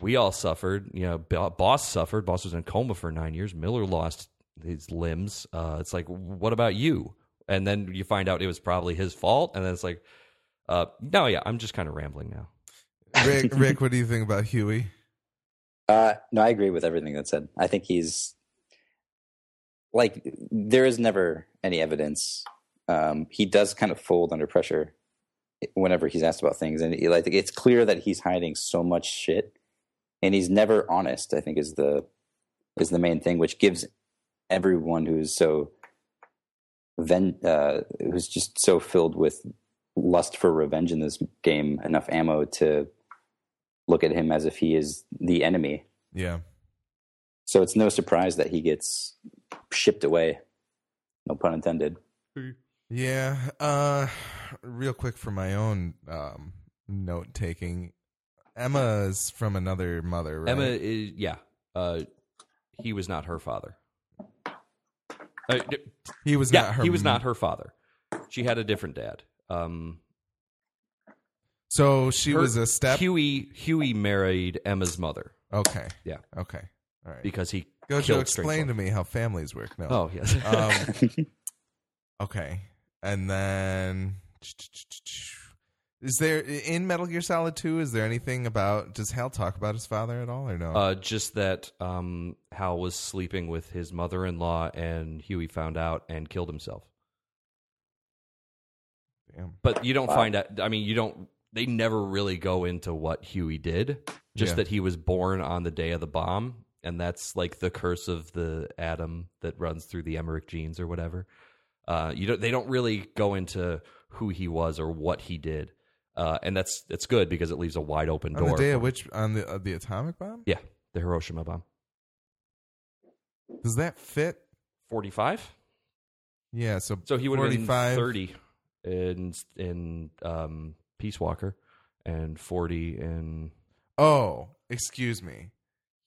we all suffered. You know, Boss suffered. Boss was in coma for nine years. Miller lost his limbs. Uh, it's like, what about you? And then you find out it was probably his fault. And then it's like, uh, no, yeah, I'm just kind of rambling now. Rick, *laughs* Rick, what do you think about Huey? Uh, no, I agree with everything that said. I think he's like there is never any evidence. Um, he does kind of fold under pressure whenever he's asked about things, and he, like it's clear that he's hiding so much shit, and he's never honest. I think is the is the main thing, which gives everyone who's so ven- uh, who's just so filled with lust for revenge in this game enough ammo to look at him as if he is the enemy. Yeah. So it's no surprise that he gets shipped away. No pun intended. Yeah. Uh real quick for my own um note taking. Emma's from another mother, right? Emma is yeah. Uh he was not her father. Uh, he was yeah, not her he was not her father. She had a different dad. Um so she her- was a step. Huey Huey married Emma's mother okay. Yeah. Okay. All right. because he Gojo, killed explain to me how families work. No. Oh yes. Um, *laughs* *laughs* okay. And then is there in Metal Gear Solid 2 is there anything about does Hal talk about his father at all or no? Uh, just that um, Hal was sleeping with his mother-in-law, and Huey found out and killed himself. Damn. But you don't find out. I mean, you don't. They never really go into what Huey did. Just Yeah. that he was born on the day of the bomb, and that's like the curse of the atom that runs through the Emmerich genes or whatever. Uh, you don't. They don't really go into who he was or what he did, uh, and that's that's good because it leaves a wide open door. On the day of which on the uh, the atomic bomb? yeah, the Hiroshima bomb. Does that fit? Forty-five. Yeah, so So he would have been 45. thirty in in um, Peace Walker, and forty in Oh, excuse me.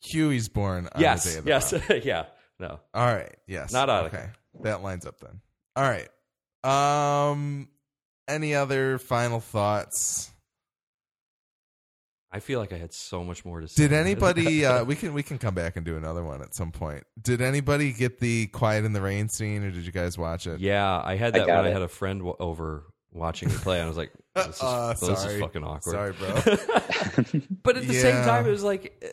Huey's born on the day yes, of the yes, bomb. *laughs* yeah. No, All right. Yes. Not Attica. Okay. That lines up then. All right. Um any other final thoughts? I feel like I had so much more to say. Did anybody *laughs* uh we can we can come back and do another one at some point. Did anybody get the Quiet in the Rain scene or did you guys watch it? yeah, I had that got when I had a friend w- over watching me play, and I was like, *laughs* "This is, Uh, this is fucking awkward." Sorry, bro. *laughs* but at the same time, it was like, uh,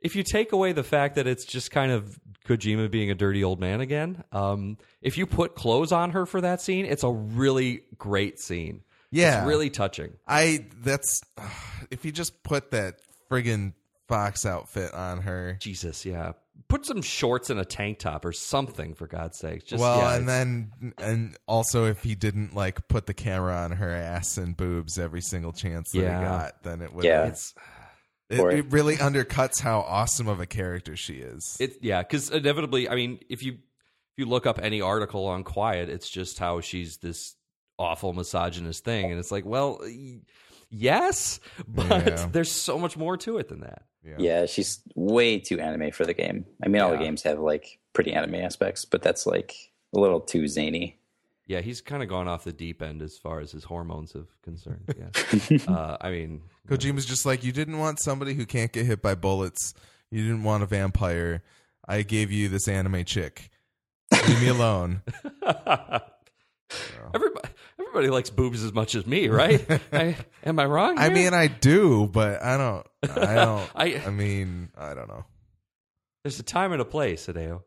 if you take away the fact that it's just kind of Kojima being a dirty old man again, um, if you put clothes on her for that scene, it's a really great scene. Yeah. It's really touching. I that's *sighs* if you just put that friggin' fox outfit on her. Jesus, yeah. Put some shorts and a tank top or something for God's sake. Just well, yeah, and then and also if he didn't like put the camera on her ass and boobs every single chance that Yeah. he got, then it would Yeah. it's it, Or- it really undercuts how awesome of a character she is. it yeah, because inevitably, I mean, if you if you look up any article on Quiet, it's just how she's this awful misogynist thing, and it's like, well, y- yes, *laughs* but Yeah. there's so much more to it than that. Yeah, she's way too anime for the game. I mean, all the games have like pretty anime aspects, but that's like a little too zany. Yeah, he's kind of gone off the deep end as far as his hormones have concerned. Yeah, *laughs* uh, I mean, Kojima's just like, you didn't want somebody who can't get hit by bullets. You didn't want a vampire. I gave you this anime chick. Leave me alone. *laughs* everybody everybody likes boobs as much as me, right? *laughs* I, am I wrong? I mean, I do, but I don't. I don't. *laughs* I- I mean, I don't know. there's a time and a place, Hideo.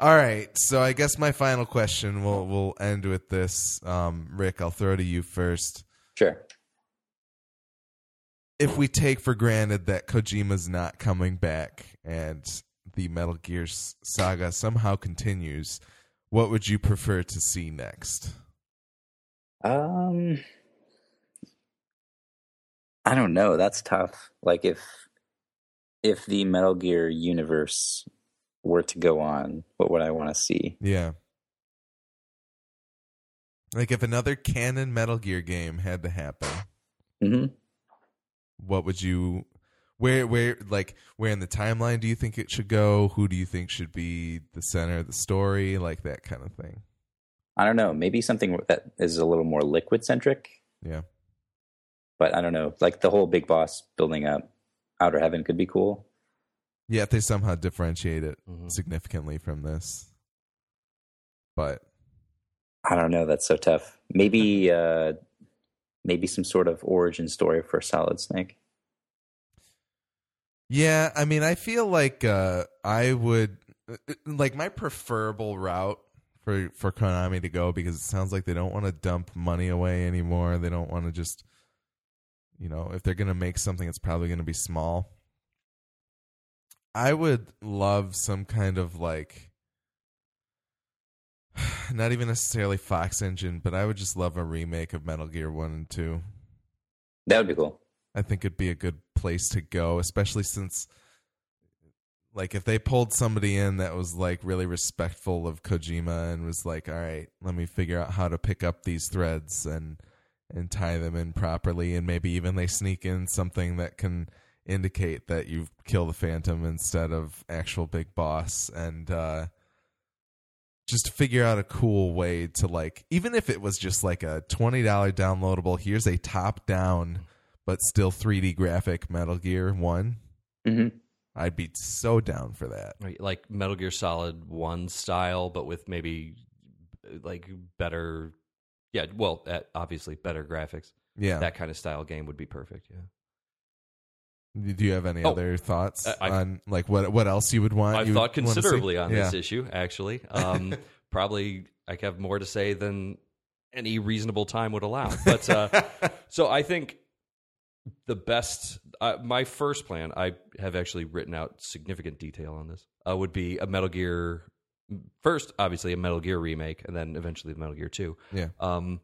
All right, so I guess my final question. We'll we'll end with this. Um, Rick, I'll throw to you first. Sure. if we take for granted that Kojima's not coming back and the Metal Gear saga somehow continues, what would you prefer to see next? Um, I don't know. That's tough. Like if if the Metal Gear universe were to go on, what would I want to see? Yeah. Like if another canon Metal Gear game had to happen, hmm what would you where where like where in the timeline do you think it should go? Who do you think should be the center of the story? Like that kind of thing. I don't know. Maybe something that is a little more liquid centric. Yeah. But I don't know. Like the whole big boss building up Outer Heaven could be cool. Yeah, if they somehow differentiate it Mhm. significantly from this. But I don't know. That's so tough. Maybe *laughs* uh maybe some sort of origin story for Solid Snake. Yeah, I mean, I feel like uh, I would uh, like my preferable route for for Konami to go because it sounds like they don't want to dump money away anymore. They don't want to just, you know, if they're gonna make something, it's probably gonna be small. I would love some kind of like, *sighs* not even necessarily Fox Engine, but I would just love a remake of Metal Gear One and Two. That would be cool. I think it'd be a good place to go, especially since like if they pulled somebody in that was like really respectful of Kojima and was like, "All right, let me figure out how to pick up these threads and and tie them in properly and maybe even they sneak in something that can indicate that you kill the phantom instead of actual big boss and uh just figure out a cool way to like even if it was just like a $20 downloadable here's a top down but still 3D graphic Metal Gear 1 hmm I'd be so down for that. Right, like Metal Gear Solid One style, but with maybe like better. Yeah, well, uh, obviously better graphics. Yeah. That kind of style game would be perfect. Yeah. Do you have any Oh, other thoughts I've- on like what what else you would want? I've you thought would wanna see? considerably on yeah. this issue. Actually, *laughs* um, probably I have more to say than any reasonable time would allow. But uh, *laughs* so I think the best. Uh, my first plan, I have actually written out significant detail on this. Uh, would be a Metal Gear. First, obviously, a Metal Gear remake, and then eventually the Metal Gear Two. yeah. Um,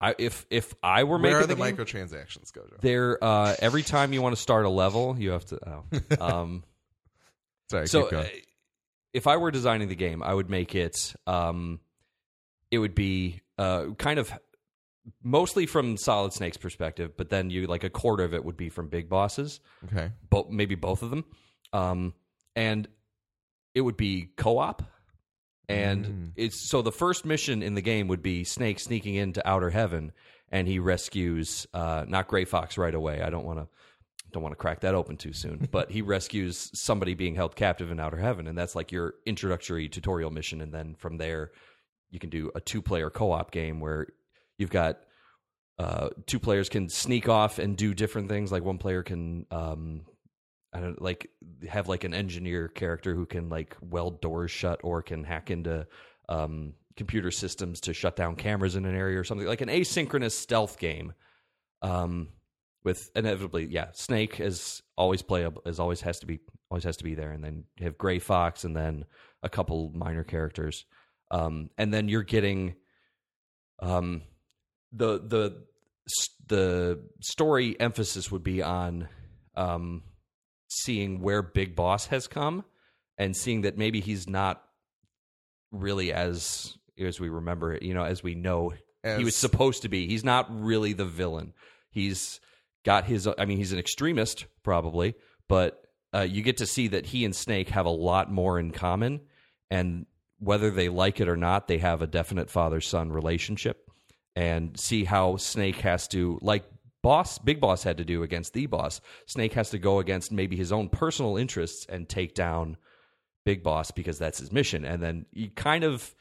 I if if I were Where making are the, the, game, microtransactions go? There uh, every time you want to start a level, you have to. Oh, *laughs* um, Sorry, so keep going. uh, if I were designing the game, I would make it. Um, it would be uh, kind of mostly from Solid Snake's perspective, but then you like a quarter of it would be from Big Bosses, okay. bo- maybe both of them, um, and it would be co-op. And Mm. it's so the first mission in the game would be Snake sneaking into Outer Heaven, and he rescues uh, not Gray Fox right away. I don't want to don't want to crack that open too soon, *laughs* but he rescues somebody being held captive in Outer Heaven, and that's like your introductory tutorial mission, and then from there you can do a two player co op game where you've got uh, two players can sneak off and do different things. Like one player can, um, I don't like have like an engineer character who can like weld doors shut or can hack into um, computer systems to shut down cameras in an area or something like an asynchronous stealth game. Um, with inevitably, yeah, Snake is always playable, is always has to be, always has to be there, and then you have Gray Fox, and then a couple minor characters, um, and then you're getting, um, the the the story emphasis would be on um, seeing where Big Boss has come and seeing that maybe he's not really as as we remember it, you know, as we know he was supposed to be. He's not really the villain. He's got his. I mean, he's an extremist probably, but uh, you get to see that he and Snake have a lot more in common, and whether they like it or not, they have a definite father son relationship, and see how Snake has to like. Boss, Big Boss had to do against the boss. Snake has to go against maybe his own personal interests and take down Big Boss because that's his mission. And then you kind of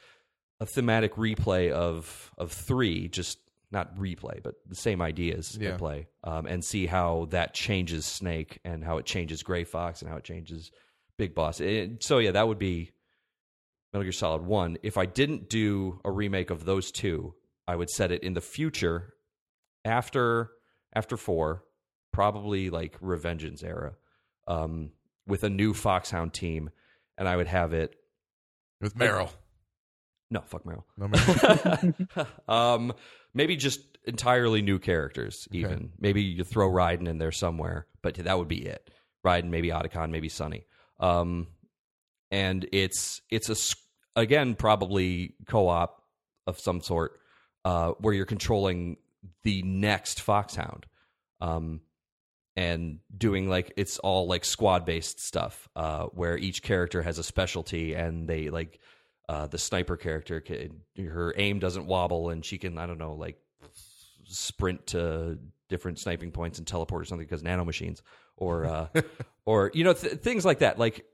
a thematic replay of of three, just not replay, but the same ideas Yeah. at play, um, and see how that changes Snake and how it changes Gray Fox and how it changes Big Boss. It- so yeah, that would be Metal Gear Solid One. If I didn't do a remake of those two, I would set it in the future after after four, probably like Revengeance era, um, with a new Foxhound team, and I would have it. With Meryl. No, fuck Meryl. No, Meryl. *laughs* um, maybe just entirely new characters. Even Okay. maybe you throw Raiden in there somewhere, but that would be it. Raiden, maybe Otacon, maybe Sunny. Um, and it's it's a again probably co-op of some sort uh, where you're controlling the next Foxhound. Um, and doing like it's all like squad based stuff uh, where each character has a specialty and they like uh, the sniper character can, her aim doesn't wobble and she can i don't know like sprint to different sniping points and teleport or something because nanomachines or uh, *laughs* or you know th- things like that like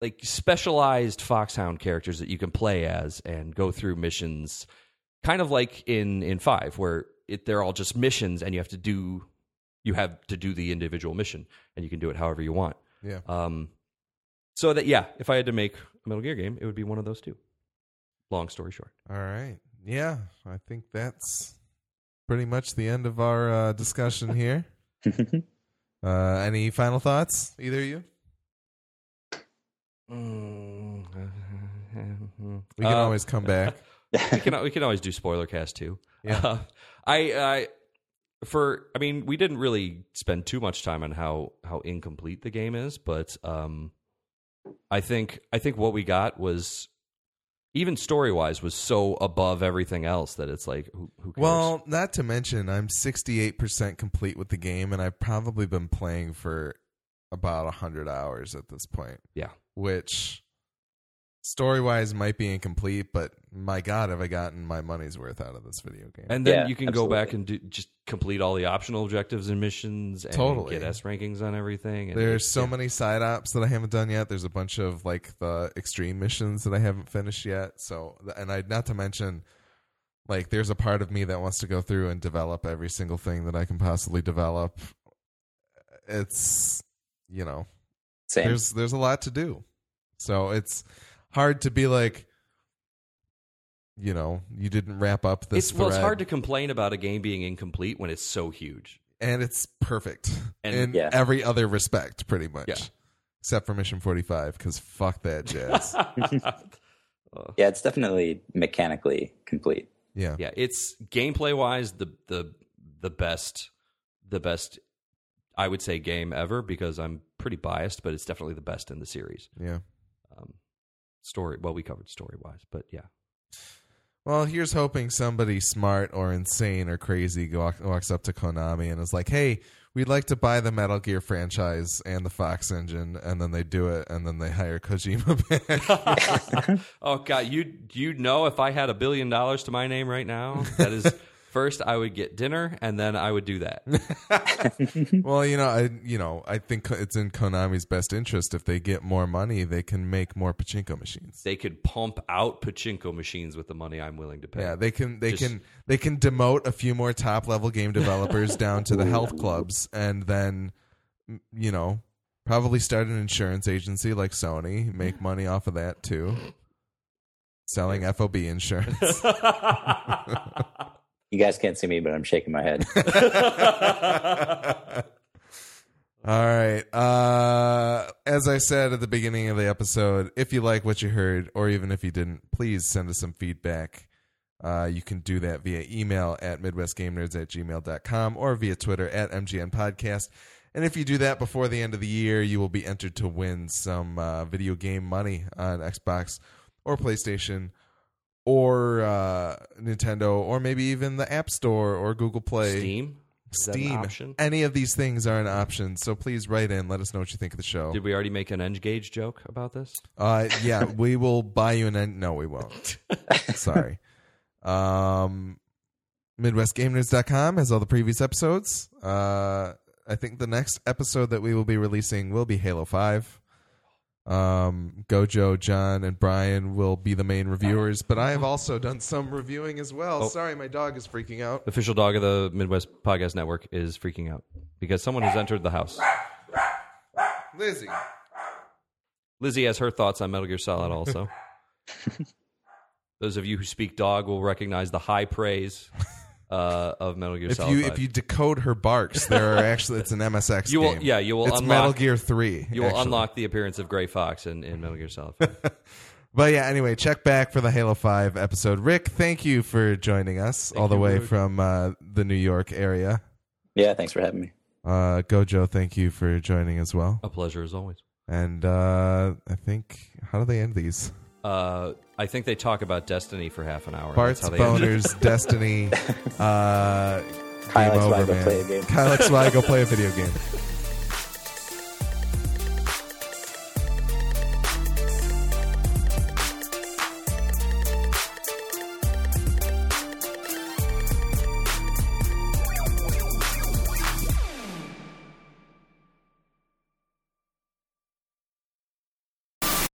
like specialized foxhound characters that you can play as and go through missions kind of like in in 5 where it, they're all just missions and you have to do you have to do the individual mission and you can do it however you want yeah. um, so that yeah, if I had to make a Metal Gear game, it would be one of those two. Long story short, All right. Yeah, I think that's pretty much the end of our uh, discussion *laughs* here. *laughs* Uh, any final thoughts, either of you? *laughs* We can Uh, always come back. We can we can always do spoiler cast too. Yeah. Uh, I I for I mean we didn't really spend too much time on how how incomplete the game is, but um, I think I think what we got was even story wise was so above everything else that it's like who, who cares? Well, not to mention, I'm 68% complete with the game, and I've probably been playing for about 100 hours at this point. Yeah. Which, story wise, might be incomplete, but my God, have I gotten my money's worth out of this video game? And then Yeah, you can go back and do, just complete all the optional objectives and missions and Totally. get S rankings on everything. And There's it's- so yeah. many side ops that I haven't done yet. There's a bunch of like the extreme missions that I haven't finished yet. So, and I not to mention, like, there's a part of me that wants to go through and develop every single thing that I can possibly develop. It's, you know, Same. there's there's a lot to do, so it's hard to be like, you know, you didn't wrap up this. It's, well, it's thread, hard to complain about a game being incomplete when it's so huge. and it's perfect And- in Yeah. every other respect, pretty much. Yeah. Except for Mission 45, because fuck that jazz. *laughs* *laughs* yeah, it's definitely mechanically complete. yeah. yeah, it's gameplay wise the the the best the best I would say game ever because I'm pretty biased, but it's definitely the best in the series. Yeah. Story, well, we covered story wise, but yeah, Well, here's hoping somebody smart or insane or crazy walk, walks up to Konami and is like, "Hey, we'd like to buy the Metal Gear franchise and the Fox engine," and then they do it, and then they hire *laughs* Kojima back. *laughs* oh god, you you know if I had a billion dollars to my name right now, that is first I would get dinner and then I would do that. *laughs* *laughs* well, you know, I you know, I think it's in Konami's best interest if they get more money, they can make more pachinko machines. They could pump out pachinko machines with the money I'm willing to pay. Yeah, they can they Just- can they can demote a few more top level game *laughs* developers down to the health clubs and then you know, probably start an insurance agency like Sony, make money off of that too. *gasps* Selling FOB insurance. You guys can't see me, but I'm shaking my head. *laughs* All right. Uh, as I said at the beginning of the episode, if you like what you heard, or even if you didn't, please send us some feedback. Uh, you can do that via email at midwestgamenerds at gmail.com or via Twitter at MGN Podcast. And if you do that before the end of the year, you will be entered to win some uh, video game money on Xbox or PlayStation or uh, Nintendo or maybe even the App Store or Google Play. Steam. Is Steam. Any of these things are an option. So please write in. Let us know what you think of the show. Did we already make an N-Gage joke about this? Uh, yeah, *laughs* we will buy you an. En- no, we won't. *laughs* Sorry. Um, MidwestGameNerds.com has all the previous episodes. Uh, I think the next episode that we will be releasing will be Halo Five. Um, Gojo, John, and Brian will be the main reviewers, but I have also done some reviewing as well. Oh. Sorry, my dog is freaking out. The official dog of the Midwest Podcast Network is freaking out because someone has entered the house. Lizzie. Lizzie has her thoughts on Metal Gear Solid also. *laughs* Those of you who speak dog will recognize the high praise *laughs* uh, of Metal Gear If Solid. you 5. if you decode her barks, there are actually it's an MSX *laughs* You will- game. yeah, you will It's unlock- Metal Gear Three. you will actually. unlock the appearance of Gray Fox in, in Metal Gear Solid. 5. *laughs* But yeah, anyway, check back for the Halo Five episode. Rick, thank you for joining us all the way Rick. from uh, the New York area. Yeah, thanks for having me. Uh, Gojo, thank you for joining as well. A pleasure as always. And uh, I think how do they end these? Uh, I think they talk about Destiny for half an hour. Bart's That's how they end boners, Destiny. *laughs* Uh, Kyle game X. over, man. play a game. Kyle X. Weigel play a video *laughs* game.